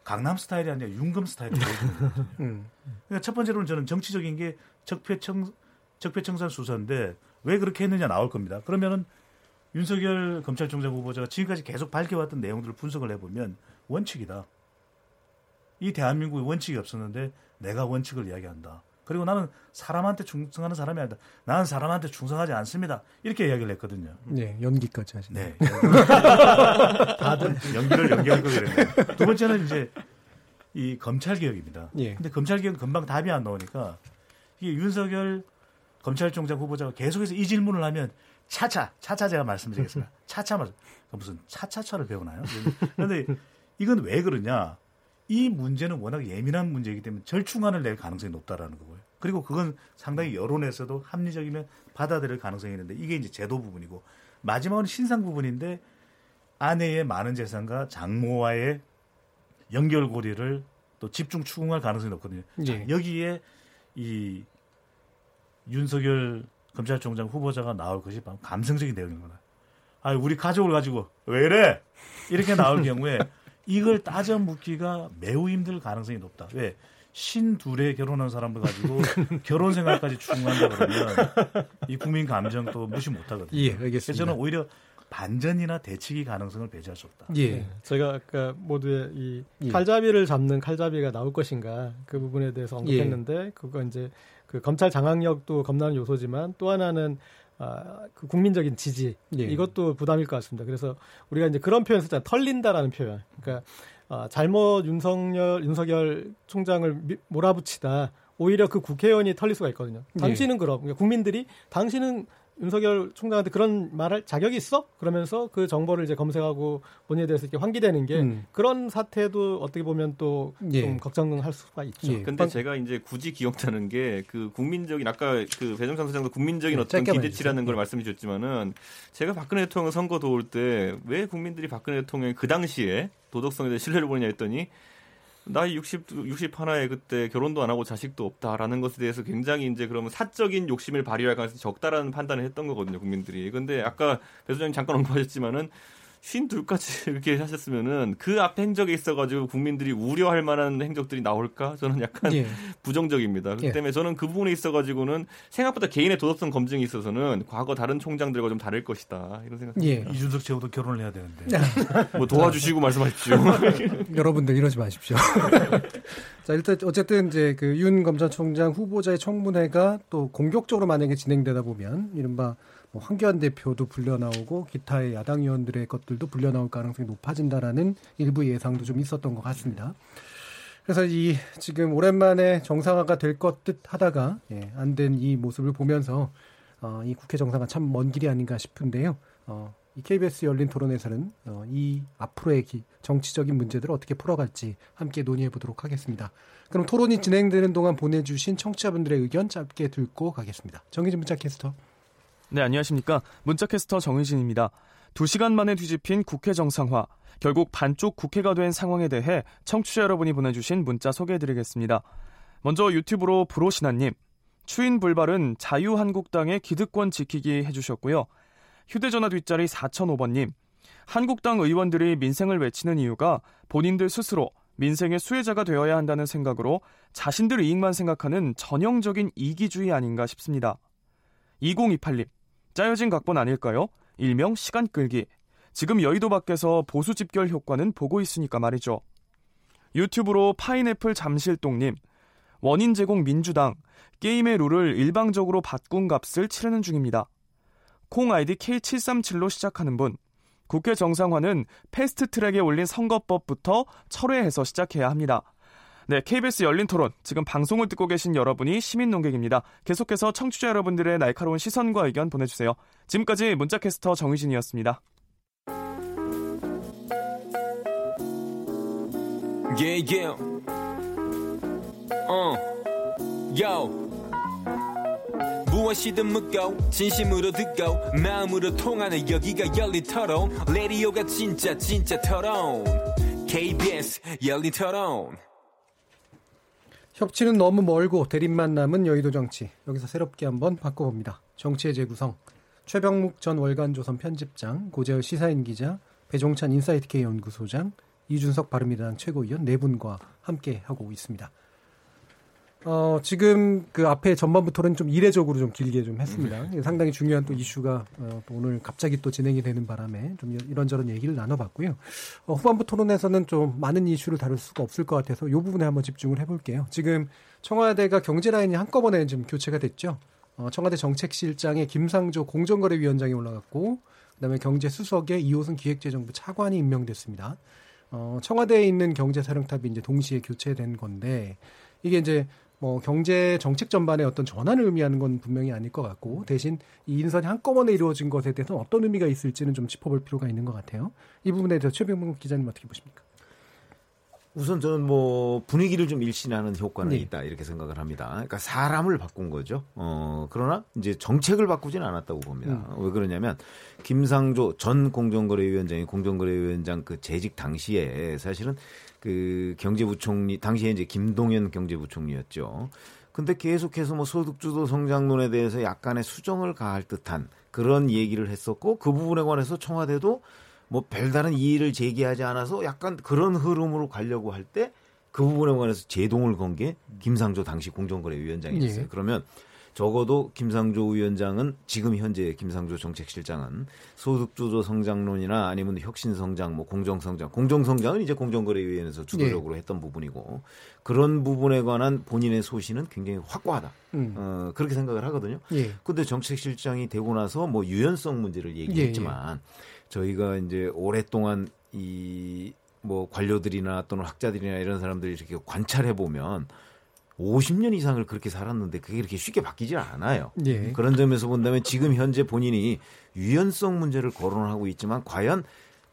강남 스타일이 아니라 윤금 스타일을 보여주는 음. 그러니까 첫 번째로는 저는 정치적인 게 적폐청 적폐청산 수사인데 왜 그렇게 했느냐 나올 겁니다. 그러면은 윤석열 검찰총장 후보자가 지금까지 계속 밝혀왔던 내용들을 분석을 해보면 원칙이다. 이 대한민국에 원칙이 없었는데 내가 원칙을 이야기한다. 그리고 나는 사람한테 충성하는 사람이 아니다. 나는 사람한테 충성하지 않습니다. 이렇게 이야기를 했거든요. 네, 연기까지 하시네. 네. 다들 연기를 연기할 거 그랬네. 두 번째는 이제 이 검찰 개혁입니다. 예. 근데 검찰 개혁은 금방 답이 안 나오니까 이게 윤석열 검찰총장 후보자가 계속해서 이 질문을 하면 차차 차차 제가 말씀드리겠습니다. 차차 말 무슨 차차차를 배우나요? 그런데 이건 왜 그러냐? 이 문제는 워낙 예민한 문제이기 때문에 절충안을 낼 가능성이 높다라는 거고요. 그리고 그건 상당히 여론에서도 합리적이면 받아들일 가능성이 있는데 이게 이제 제도 부분이고 마지막은 신상 부분인데 아내의 많은 재산과 장모와의 연결고리를 또 집중 추궁할 가능성이 높거든요. 네. 자, 여기에 이 윤석열 검찰총장 후보자가 나올 것이 바로 감성적인 내용입니다. 아, 우리 가족을 가지고 왜 이래? 이렇게 나올 경우에 이걸 따져 묻기가 매우 힘들 가능성이 높다. 왜? 신 둘에 결혼한 사람을 가지고 결혼 생활까지 추궁한다 그러면 이 국민 감정 또 무시 못 하거든요. 예, 알겠습니다. 그래서 저는 오히려 반전이나 대치기 가능성을 배제할 수 없다. 예. 네. 제가 아까 모두의 이 예. 칼잡이를 잡는 칼잡이가 나올 것인가 그 부분에 대해서 언급했는데 예. 그거 이제 그 검찰 장악력도 겁나는 요소지만 또 하나는 아, 그 국민적인 지지 예. 이것도 부담일 것 같습니다. 그래서 우리가 이제 그런 표현 썼잖아요. 털린다라는 표현. 그러니까 아, 잘못 윤석열 윤석열 총장을 미, 몰아붙이다 오히려 그 국회의원이 털릴 수가 있거든요. 예. 당신은 그럼 그러니까 국민들이 당신은 윤석열 총장한테 그런 말할 자격이 있어? 그러면서 그 정보를 이제 검색하고 본인에 대해서 이렇게 환기되는 게 음. 그런 사태도 어떻게 보면 또좀 예. 걱정할 수가 있죠. 예. 근데 제가 이제 굳이 기억나는 게 그 국민적인 아까 그 배정찬 소장도 국민적인 네, 어떤 기대치라는 걸 말씀해 주셨지만은 제가 박근혜 대통령 선거 도울 때 왜 국민들이 박근혜 대통령이 그 당시에 도덕성에 대해 신뢰를 보느냐 했더니 나이 60, 60 하나에 그때 결혼도 안 하고 자식도 없다라는 것에 대해서 굉장히 이제 그러면 사적인 욕심을 발휘할 가능성이 적다라는 판단을 했던 거거든요, 국민들이. 근데 아까 배 소장님 잠깐 언급하셨지만은 쉰 둘까지 이렇게 하셨으면은 그 앞 행적에 있어가지고 국민들이 우려할 만한 행적들이 나올까? 저는 약간 예. 부정적입니다. 그렇기 예. 때문에 저는 그 부분에 있어가지고는 생각보다 개인의 도덕성 검증이 있어서는 과거 다른 총장들과 좀 다를 것이다 이런 생각입니다. 예. 이준석 최고도 결혼을 해야 되는데 뭐 도와주시고 말씀하십시오. 여러분들 이러지 마십시오. 자 일단 어쨌든 이제 그 윤 검찰총장 후보자의 청문회가 또 공격적으로 만약에 진행되다 보면 이른바 뭐 황교안 대표도 불려 나오고 기타의 야당 의원들의 것들도 불려 나올 가능성이 높아진다라는 일부 예상도 좀 있었던 것 같습니다. 그래서 이 지금 오랜만에 정상화가 될 것 듯 하다가 예, 안 된 이 모습을 보면서 어, 이 국회 정상화 참 먼 길이 아닌가 싶은데요. 어, 이 KBS 열린 토론에서는 어, 이 앞으로의 기, 정치적인 문제들을 어떻게 풀어갈지 함께 논의해 보도록 하겠습니다. 그럼 토론이 진행되는 동안 보내주신 청취자분들의 의견 짧게 듣고 가겠습니다. 정기진 문자 캐스터. 네, 안녕하십니까. 문자캐스터 정의진입니다. 2시간 만에 뒤집힌 국회 정상화. 결국 반쪽 국회가 된 상황에 대해 청취자 여러분이 보내주신 문자 소개해드리겠습니다. 먼저 유튜브로 브로시나님. 추인 불발은 자유한국당의 기득권 지키기 해주셨고요. 휴대전화 뒷자리 4005번님. 한국당 의원들이 민생을 외치는 이유가 본인들 스스로 민생의 수혜자가 되어야 한다는 생각으로 자신들 이익만 생각하는 전형적인 이기주의 아닌가 싶습니다. 2028님. 짜여진 각본 아닐까요? 일명 시간 끌기. 지금 여의도 밖에서 보수 집결 효과는 보고 있으니까 말이죠. 유튜브로 파인애플 잠실동님. 원인 제공 민주당. 게임의 룰을 일방적으로 바꾼 값을 치르는 중입니다. 콩 아이디 K737로 시작하는 분. 국회 정상화는 패스트 트랙에 올린 선거법부터 철회해서 시작해야 합니다. 네, KBS 열린 토론. 지금 방송을 듣고 계신 여러분이 시민 논객입니다. 계속해서 청취자 여러분들의 날카로운 시선과 의견 보내주세요. 지금까지 문자캐스터 정희진이었습니다. Yeah, yeah. Uh. Yo. 무엇이든 묻고 진심으로 듣고 마음으로 통하는 여기가 열린 토론 레디오가 진짜 진짜 토론 KBS 열린 토론 협치는 너무 멀고 대립만 남은 여의도 정치. 여기서 새롭게 한번 바꿔봅니다. 정치의 재구성. 최병묵 전 월간조선 편집장, 고재열 시사인 기자, 배종찬 인사이트K 연구소장, 이준석 바른미래당 최고위원 네 분과 함께 하고 있습니다. 어, 지금 그 앞에 전반부 토론 좀 이례적으로 좀 길게 좀 했습니다. 네. 상당히 중요한 또 이슈가 어, 또 오늘 갑자기 또 진행이 되는 바람에 좀 이런저런 얘기를 나눠봤고요. 어, 후반부 토론에서는 좀 많은 이슈를 다룰 수가 없을 것 같아서 이 부분에 한번 집중을 해볼게요. 지금 청와대가 경제 라인이 한꺼번에 지금 교체가 됐죠. 어, 청와대 정책실장에 김상조 공정거래위원장이 올라갔고 그다음에 경제수석에 이호승 기획재정부 차관이 임명됐습니다. 어, 청와대에 있는 경제사령탑이 이제 동시에 교체된 건데 이게 이제 뭐 경제 정책 전반에 어떤 전환을 의미하는 건 분명히 아닐 것 같고 대신 이 인선이 한꺼번에 이루어진 것에 대해서 어떤 의미가 있을지는 좀 짚어볼 필요가 있는 것 같아요. 이 부분에 대해서 최병문 기자님 어떻게 보십니까? 우선 저는 뭐 분위기를 좀 일신하는 효과는 네. 있다 이렇게 생각을 합니다. 그러니까 사람을 바꾼 거죠. 어 그러나 이제 정책을 바꾸지는 않았다고 봅니다. 음. 왜 그러냐면 김상조 전 공정거래위원장이 공정거래위원장 그 재직 당시에 사실은 그 경제부총리 당시에 이제 김동연 경제부총리였죠. 근데 계속해서 뭐 소득주도 성장론에 대해서 약간의 수정을 가할 듯한 그런 얘기를 했었고 그 부분에 관해서 청와대도 뭐 별다른 이의를 제기하지 않아서 약간 그런 흐름으로 가려고 할 때 그 부분에 관해서 제동을 건 게 김상조 당시 공정거래위원장이었어요. 예. 그러면 적어도 김상조 위원장은 지금 현재 김상조 정책실장은 소득주도 성장론이나 아니면 혁신성장, 뭐 공정성장, 공정성장은 이제 공정거래위원회에서 주도적으로 네. 했던 부분이고 그런 부분에 관한 본인의 소신은 굉장히 확고하다. 음. 어, 그렇게 생각을 하거든요. 예. 근데 정책실장이 되고 나서 뭐 유연성 문제를 얘기했지만 예, 예. 저희가 이제 오랫동안 이뭐 관료들이나 또는 학자들이나 이런 사람들이 이렇게 관찰해 보면 50년 이상을 그렇게 살았는데 그게 이렇게 쉽게 바뀌질 않아요. 예. 그런 점에서 본다면 지금 현재 본인이 유연성 문제를 거론하고 있지만 과연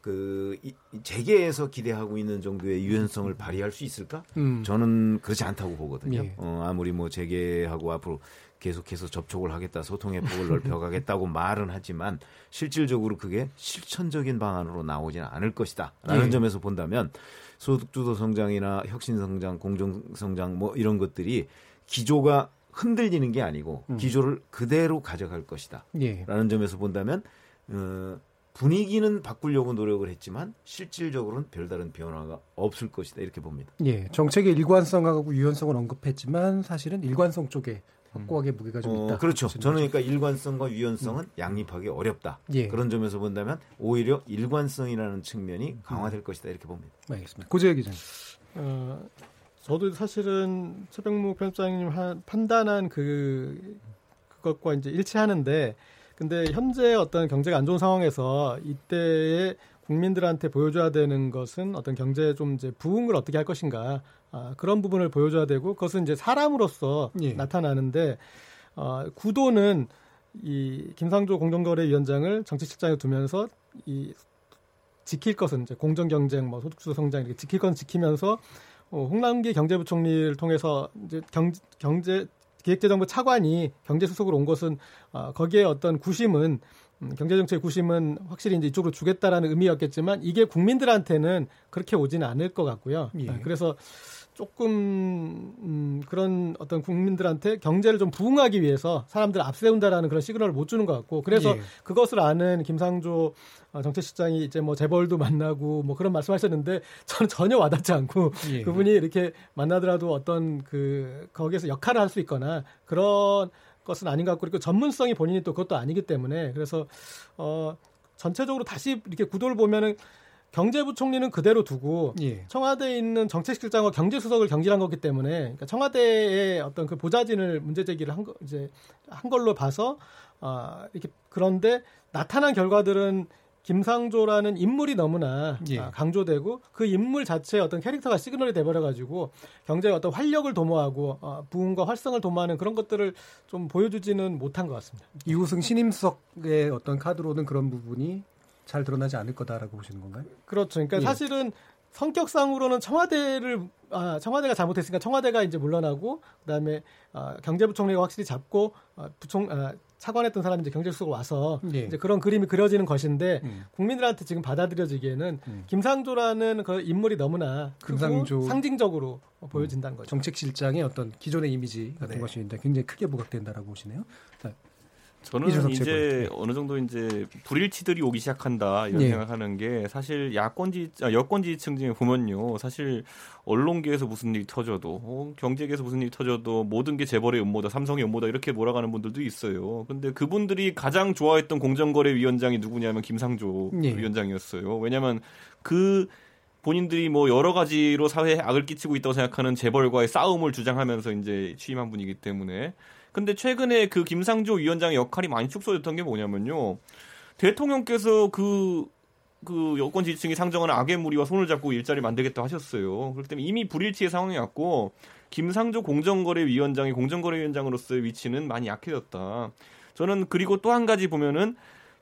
그 재계에서 기대하고 있는 정도의 유연성을 발휘할 수 있을까? 음. 저는 그렇지 않다고 보거든요. 예. 어, 아무리 뭐 재계하고 앞으로 계속해서 접촉을 하겠다, 소통의 폭을 넓혀가겠다고 말은 하지만 실질적으로 그게 실천적인 방안으로 나오지는 않을 것이다라는 예. 점에서 본다면 소득주도 성장이나 혁신 성장, 공정 성장 뭐 이런 것들이 기조가 흔들리는 게 아니고 음. 기조를 그대로 가져갈 것이다. 예. 라는 점에서 본다면 어, 분위기는 바꾸려고 노력을 했지만 실질적으로는 별다른 변화가 없을 것이다 이렇게 봅니다. 예, 정책의 일관성하고 유연성을 언급했지만 사실은 일관성 쪽에 확고하게 무게가 좀 어, 있다. 어, 그렇죠. 저는 그러니까 일관성과 유연성은 음. 양립하기 어렵다. 예. 그런 점에서 본다면 오히려 일관성이라는 측면이 음. 강화될 음. 것이다 이렇게 봅니다. 알겠습니다. 고재혁 기자님. 어, 저도 사실은 최병무 편집장님 판단한 그 그것과 이제 일치하는데 근데 현재 어떤 경제가 안 좋은 상황에서 이때에 국민들한테 보여줘야 되는 것은 어떤 경제 좀 이제 부흥을 어떻게 할 것인가 아, 그런 부분을 보여줘야 되고 그것은 이제 사람으로서 예. 나타나는데 어, 구도는 이 김상조 공정거래위원장을 정치실장에 두면서 이 지킬 것은 이제 공정 경쟁, 뭐 소득주도 성장 이렇게 지킬 건 지키면서 어, 홍남기 경제부총리를 통해서 이제 경, 경제 기획재정부 차관이 경제수석으로 온 것은 어, 거기에 어떤 구심은 음, 경제정책 구심은 확실히 이제 이쪽으로 주겠다라는 의미였겠지만 이게 국민들한테는 그렇게 오지는 않을 것 같고요. 예. 아, 그래서 조금 음, 그런 어떤 국민들한테 경제를 좀 부흥하기 위해서 사람들 을 앞세운다라는 그런 시그널을 못 주는 것 같고 그래서 예. 그것을 아는 김상조 어, 정책실장이 이제 뭐 재벌도 만나고 뭐 그런 말씀하셨는데 저는 전혀 와닿지 않고 예. 그분이 이렇게 만나더라도 어떤 그 거기에서 역할을 할 수 있거나 그런 것은 아닌 것 같고 그리고 전문성이 본인이 또 그것도 아니기 때문에 그래서 어 전체적으로 다시 이렇게 구도를 보면은 경제부총리는 그대로 두고 예. 청와대에 있는 정책실장과 경제수석을 경질한 거기 때문에 그러니까 청와대의 어떤 그 보좌진을 문제 제기를 한 거, 이제 한 걸로 봐서 아 이렇게 그런데 나타난 결과들은 김상조라는 인물이 너무나 예. 아, 강조되고 그 인물 자체의 어떤 캐릭터가 시그널이 돼버려가지고 경제의 어떤 활력을 도모하고 어, 부흥과 활성을 도모하는 그런 것들을 좀 보여주지는 못한 것 같습니다. 이우승 신임석의 어떤 카드로는 그런 부분이 잘 드러나지 않을 거다라고 보시는 건가요? 그렇죠. 그러니까 예. 사실은 성격상으로는 청와대를 아, 청와대가 잘못했으니까 청와대가 이제 물러나고 그다음에 아, 경제부총리가 확실히 잡고 아, 부총 아, 차관했던 사람이 이제 경제수석으로 와서 예. 이제 그런 그림이 그려지는 것인데 음. 국민들한테 지금 받아들여지기에는 음. 김상조라는 그 인물이 너무나 김상조 상징적으로 보여진다는 거죠. 정책실장의 어떤 기존의 이미지 같은 네. 것이 굉장히 크게 부각된다라고 보시네요. 저는 이제 어느 정도 이제 불일치들이 오기 시작한다 이런 예. 생각하는 게 사실 야권지 아, 여권지지층 중에 보면요 사실 언론계에서 무슨 일이 터져도 어, 경제계에서 무슨 일이 터져도 모든 게 재벌의 음모다 삼성의 음모다 이렇게 몰아가는 분들도 있어요. 근데 그분들이 가장 좋아했던 공정거래위원장이 누구냐면 김상조 예. 위원장이었어요. 왜냐하면 그 본인들이 뭐 여러 가지로 사회에 악을 끼치고 있다고 생각하는 재벌과의 싸움을 주장하면서 이제 취임한 분이기 때문에 근데 최근에 그 김상조 위원장의 역할이 많이 축소됐던 게 뭐냐면요. 대통령께서 그, 그 여권 지지층이 상정하는 악의 무리와 손을 잡고 일자리 만들겠다 하셨어요. 그렇기 때문에 이미 불일치의 상황이 왔고, 김상조 공정거래위원장이 공정거래위원장으로서의 위치는 많이 약해졌다. 저는 그리고 또 한 가지 보면은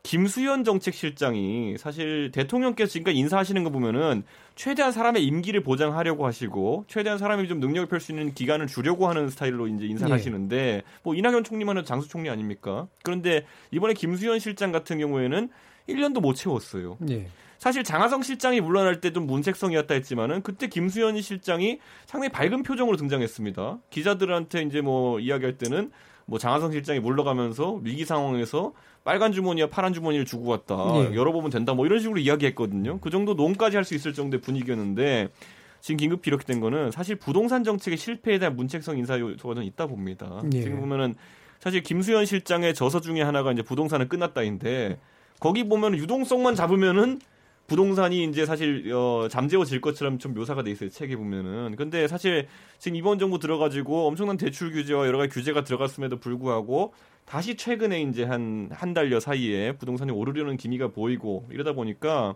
김수현 정책실장이 사실 대통령께서 지금까지 인사하시는 거 보면은 최대한 사람의 임기를 보장하려고 하시고 최대한 사람이 좀 능력을 펼 수 있는 기간을 주려고 하는 스타일로 이제 인사를 네. 하시는데 뭐 이낙연 총리만 은 장수 총리 아닙니까? 그런데 이번에 김수현 실장 같은 경우에는 1년도 못 채웠어요. 네. 사실 장하성 실장이 물러날 때 좀 문책성이었다 했지만은 그때 김수현 실장이 상당히 밝은 표정으로 등장했습니다. 기자들한테 이제 뭐 이야기할 때는 뭐 장하성 실장이 물러가면서 위기 상황에서 빨간 주머니와 파란 주머니를 주고 갔다. 네. 열어보면 된다. 뭐 이런 식으로 이야기했거든요. 그 정도 논까지 할 수 있을 정도의 분위기였는데 지금 긴급히 이렇게 된 거는 사실 부동산 정책의 실패에 대한 문책성 인사 요소가 있다 봅니다. 네. 지금 보면은 사실 김수현 실장의 저서 중에 하나가 이제 부동산은 끝났다인데 거기 보면 유동성만 잡으면은 부동산이 이제 사실 어 잠재워질 것처럼 좀 묘사가 돼 있어요 책에 보면은 근데 사실 지금 이번 정부 들어가지고 엄청난 대출 규제와 여러 가지 규제가 들어갔음에도 불구하고 다시 최근에 이제 한 한 달여 사이에 부동산이 오르려는 기미가 보이고 이러다 보니까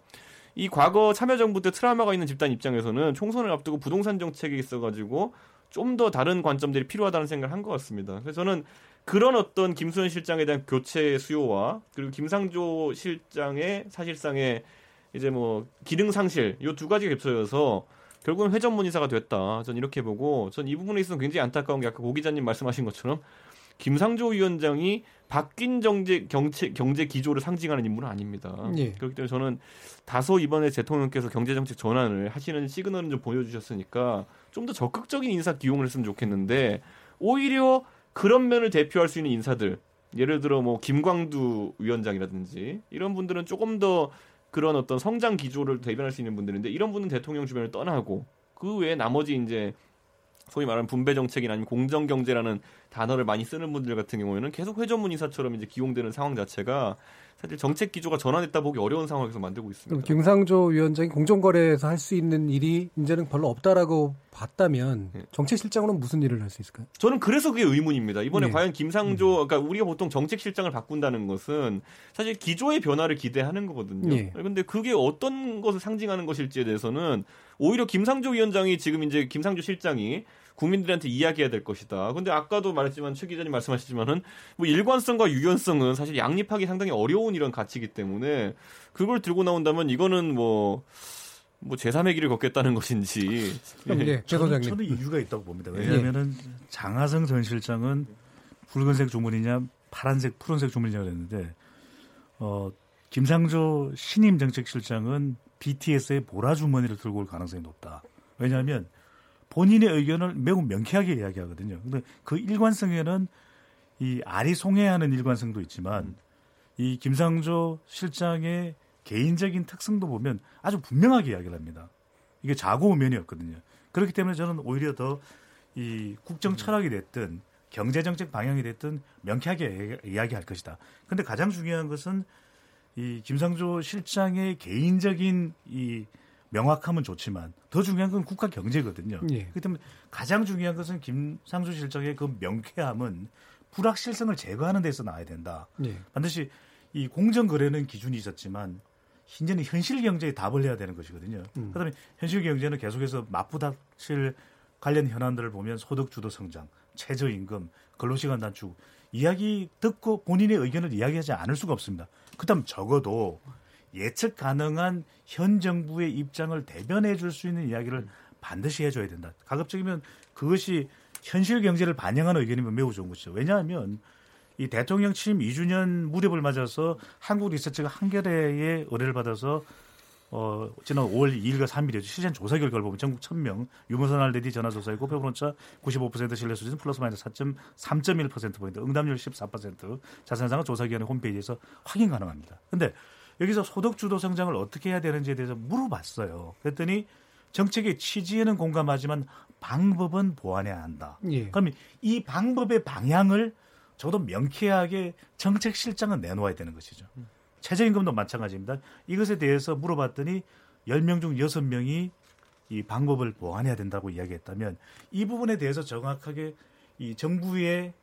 이 과거 참여정부 때 트라우마가 있는 집단 입장에서는 총선을 앞두고 부동산 정책에 있어가지고 좀 더 다른 관점들이 필요하다는 생각을 한 것 같습니다. 그래서 저는 그런 어떤 김수현 실장에 대한 교체 수요와 그리고 김상조 실장의 사실상의 이제 뭐 기능 상실 요두 가지가 겹쳐져서 결국은 회전문 인사가 됐다. 전 이렇게 보고 전 이 부분에 있어서 굉장히 안타까운 게 아까 고 기자님 말씀하신 것처럼 김상조 위원장이 바뀐 정제 경제 경제 기조를 상징하는 인물은 아닙니다. 예. 그렇기 때문에 저는 다소 이번에 대통령께서 경제 정책 전환을 하시는 시그널은 좀 보여주셨으니까 좀 더 적극적인 인사 기용을 했으면 좋겠는데 오히려 그런 면을 대표할 수 있는 인사들 예를 들어 뭐 김광두 위원장이라든지 이런 분들은 조금 더 그런 어떤 성장 기조를 대변할 수 있는 분들인데 이런 분은 대통령 주변을 떠나고 그 외에 나머지 이제 소위 말하는 분배 정책이나 아니면 공정 경제라는 단어를 많이 쓰는 분들 같은 경우에는 계속 회전문 인사처럼 이제 기용되는 상황 자체가 사실 정책 기조가 전환했다 보기 어려운 상황에서 만들고 있습니다. 김상조 위원장이 공정거래에서 할 수 있는 일이 이제는 별로 없다라고 봤다면 네. 정책실장으로는 무슨 일을 할 수 있을까요? 저는 그래서 그게 의문입니다. 이번에 네. 과연 김상조, 음. 그러니까 우리가 보통 정책실장을 바꾼다는 것은 사실 기조의 변화를 기대하는 거거든요. 네. 근데 그게 어떤 것을 상징하는 것일지에 대해서는 오히려 김상조 위원장이 지금 이제 김상조 실장이 국민들한테 이야기해야 될 것이다. 근데 아까도 말했지만 최 기자님 말씀하시지만은 뭐 일관성과 유연성은 사실 양립하기 상당히 어려운 이런 가치이기 때문에 그걸 들고 나온다면 이거는 뭐, 뭐 제3의 길을 걷겠다는 것인지. 예, 저는, 저는 이유가 있다고 봅니다. 왜냐하면은 장하성 전 실장은 붉은색 조문이냐 파란색, 푸른색 조문이냐 그랬는데, 어, 김상조 신임 정책실장은 BTS의 보라 주머니를 들고 올 가능성이 높다. 왜냐하면 본인의 의견을 매우 명쾌하게 이야기하거든요. 근데 그 일관성에는 이 아리송해하는 일관성도 있지만 이 김상조 실장의 개인적인 특성도 보면 아주 분명하게 이야기를 합니다. 이게 자고우면이었거든요. 그렇기 때문에 저는 오히려 더 이 국정 철학이 됐든 경제 정책 방향이 됐든 명쾌하게 이야기할 것이다. 근데 가장 중요한 것은 이 김상조 실장의 개인적인 이 명확하면 좋지만 더 중요한 건 국가 경제거든요. 예. 그렇기 때문에 가장 중요한 것은 김상조 실장의 그 명쾌함은 불확실성을 제거하는 데서 나와야 된다. 예. 반드시 이 공정 거래는 기준이 있었지만 현재는 현실 경제에 답을 해야 되는 것이거든요. 음. 그다음에 현실 경제는 계속해서 맞부닥칠 관련 현안들을 보면 소득 주도 성장, 최저 임금, 근로 시간 단축 이야기 듣고 본인의 의견을 이야기하지 않을 수가 없습니다. 그다음 적어도 예측 가능한 현 정부의 입장을 대변해 줄 수 있는 이야기를 반드시 해줘야 된다. 가급적이면 그것이 현실 경제를 반영하는 의견이면 매우 좋은 것이죠. 왜냐하면 이 대통령 취임 2주년 무렵을 맞아서 한국 리서치가 한겨레의 의뢰를 받아서 어, 지난 5월 2일과 3일이죠. 실시간 조사 결과를 보면 전국 1000명 유무선 알레디 전화 조사이고 표본오차 95% 신뢰 수준 플러스 마이너스 4.3.1%포인트 응답률 14% 자세한 사항은 조사 기관의 홈페이지에서 확인 가능합니다. 근데 여기서 소득 주도 성장을 어떻게 해야 되는지에 대해서 물어봤어요. 그랬더니 정책의 취지에는 공감하지만 방법은 보완해야 한다. 예. 그럼 이 방법의 방향을 저도 명쾌하게 정책 실장은 내놓아야 되는 것이죠. 음. 최저임금도 마찬가지입니다. 이것에 대해서 물어봤더니 10명 중 6명이 이 방법을 보완해야 된다고 이야기했다면 이 부분에 대해서 정확하게 이 정부의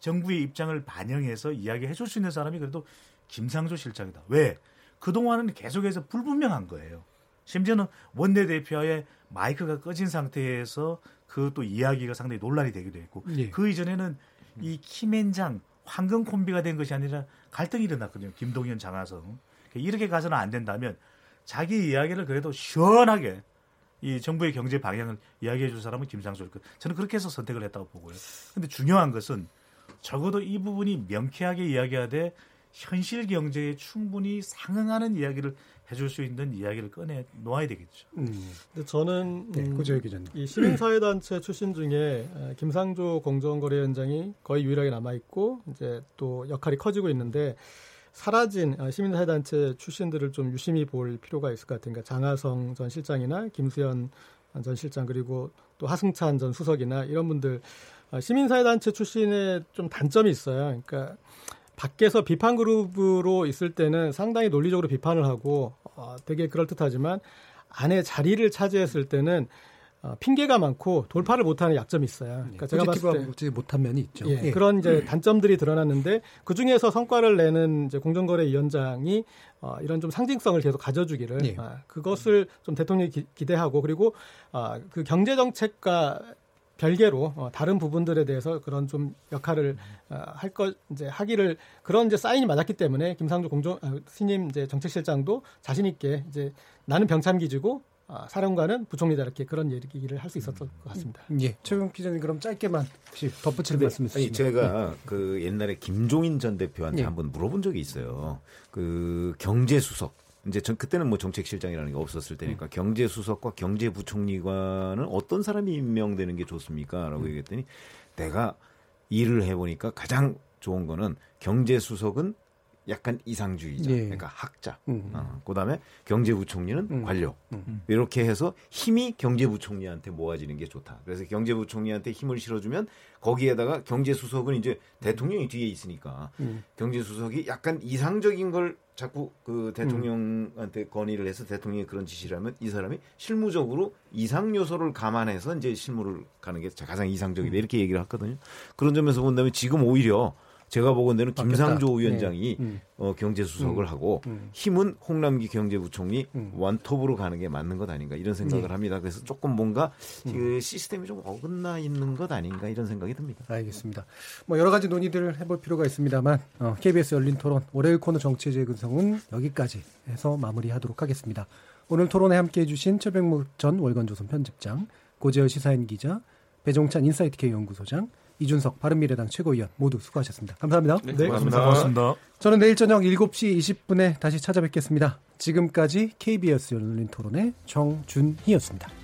정부의 입장을 반영해서 이야기해 줄 수 있는 사람이 그래도 김상조 실장이다. 왜? 그동안은 계속해서 불분명한 거예요. 심지어는 원내대표의 마이크가 꺼진 상태에서 그 또 이야기가 상당히 논란이 되기도 했고 예. 그 이전에는 이 김앤장 황금 콤비가 된 것이 아니라 갈등이 일어났거든요. 김동연 장하성. 이렇게 가서는 안 된다면 자기 이야기를 그래도 시원하게 이 정부의 경제 방향을 이야기해 줄 사람은 것. 저는 그렇게 해서 선택을 했다고 보고요. 근데 중요한 것은 적어도 이 부분이 명쾌하게 이야기하되 현실 경제에 충분히 상응하는 이야기를 해줄 수 있는 이야기를 꺼내 놓아야 되겠죠. 음. 근데 저는 네, 음, 기자님. 이 시민사회단체 출신 중에 김상조 공정거래위원장이 거의 유일하게 남아 있고 이제 또 역할이 커지고 있는데 사라진 어, 시민사회단체 출신들을 좀 유심히 볼 필요가 있을 것 같아요. 그러니까 장하성 전 실장이나 김수현 전 실장 그리고 또 하승찬 전 수석이나 이런 분들 어, 시민사회단체 출신의 좀 단점이 있어요. 그러니까 밖에서 비판 그룹으로 있을 때는 상당히 논리적으로 비판을 하고 어, 되게 그럴듯하지만 안에 자리를 차지했을 때는 어, 핑계가 많고 돌파를 못하는 약점이 있어요. 그러니까 제가 봤을 때 못한 면이 있죠. 예, 예. 그런 이제 음. 단점들이 드러났는데 그 중에서 성과를 내는 이제 공정거래위원장이 어, 이런 좀 상징성을 계속 가져주기를 예. 아, 그것을 좀 대통령이 기, 대하고 그리고 아, 그 경제 정책과 별개로 어, 다른 부분들에 대해서 그런 좀 역할을 어, 할것 이제 하기를 그런 이제 사인이 맞았기 때문에 김상조 공정 아, 신임 이제 정책실장도 자신 있게 이제 나는 병참 기지고 아, 사령관은 부총리다 이렇게 그런 얘기를 할 수 있었던 것 같습니다. 예. 최근 기자님 그럼 짧게만 혹시 덧붙일 말씀 있으시면. 아니 제가 네. 그 옛날에 김종인 전 대표한테 네. 한번 물어본 적이 있어요. 그 경제 수석 이제 전 그때는 뭐 정책실장이라는 게 없었을 때니까 음. 경제수석과 경제부총리관은 어떤 사람이 임명되는 게 좋습니까?라고 음. 얘기했더니 내가 일을 해보니까 가장 좋은 거는 경제수석은 약간 이상주의자, 예. 그러니까 학자. 음. 어, 그다음에 경제부총리는 음. 관료. 음. 이렇게 해서 힘이 경제부총리한테 모아지는 게 좋다. 그래서 경제부총리한테 힘을 실어주면 거기에다가 경제수석은 이제 대통령이 뒤에 있으니까 음. 경제수석이 약간 이상적인 걸 자꾸 그 대통령한테 건의를 해서 대통령이 그런 지시를 하면 이 사람이 실무적으로 이상 요소를 감안해서 이제 실무를 가는 게 가장 이상적이다. 이렇게 얘기를 했거든요. 그런 점에서 본다면 지금 오히려 제가 보건대는 김상조 위원장이 네. 음. 어, 경제수석을 음. 하고 음. 힘은 홍남기 경제부총리 음. 원톱으로 가는 게 맞는 것 아닌가 이런 생각을 네. 합니다. 그래서 조금 뭔가 음. 그 시스템이 좀 어긋나 있는 것 아닌가 이런 생각이 듭니다. 알겠습니다. 뭐 여러 가지 논의들을 해볼 필요가 있습니다만 어, KBS 열린 토론 월요일 코너 정치의 재구성은 여기까지 해서 마무리하도록 하겠습니다. 오늘 토론에 함께해 주신 최백목 전 월간조선 편집장, 고재열 시사인 기자, 배종찬 인사이트 K 연구소장, 이준석 바른미래당 최고위원 모두 수고하셨습니다. 감사합니다. 네, 네 고맙습니다. 고맙습니다. 저는 내일 저녁 7시 20분에 다시 찾아뵙겠습니다. 지금까지 KBS 열린 토론의 정준희였습니다.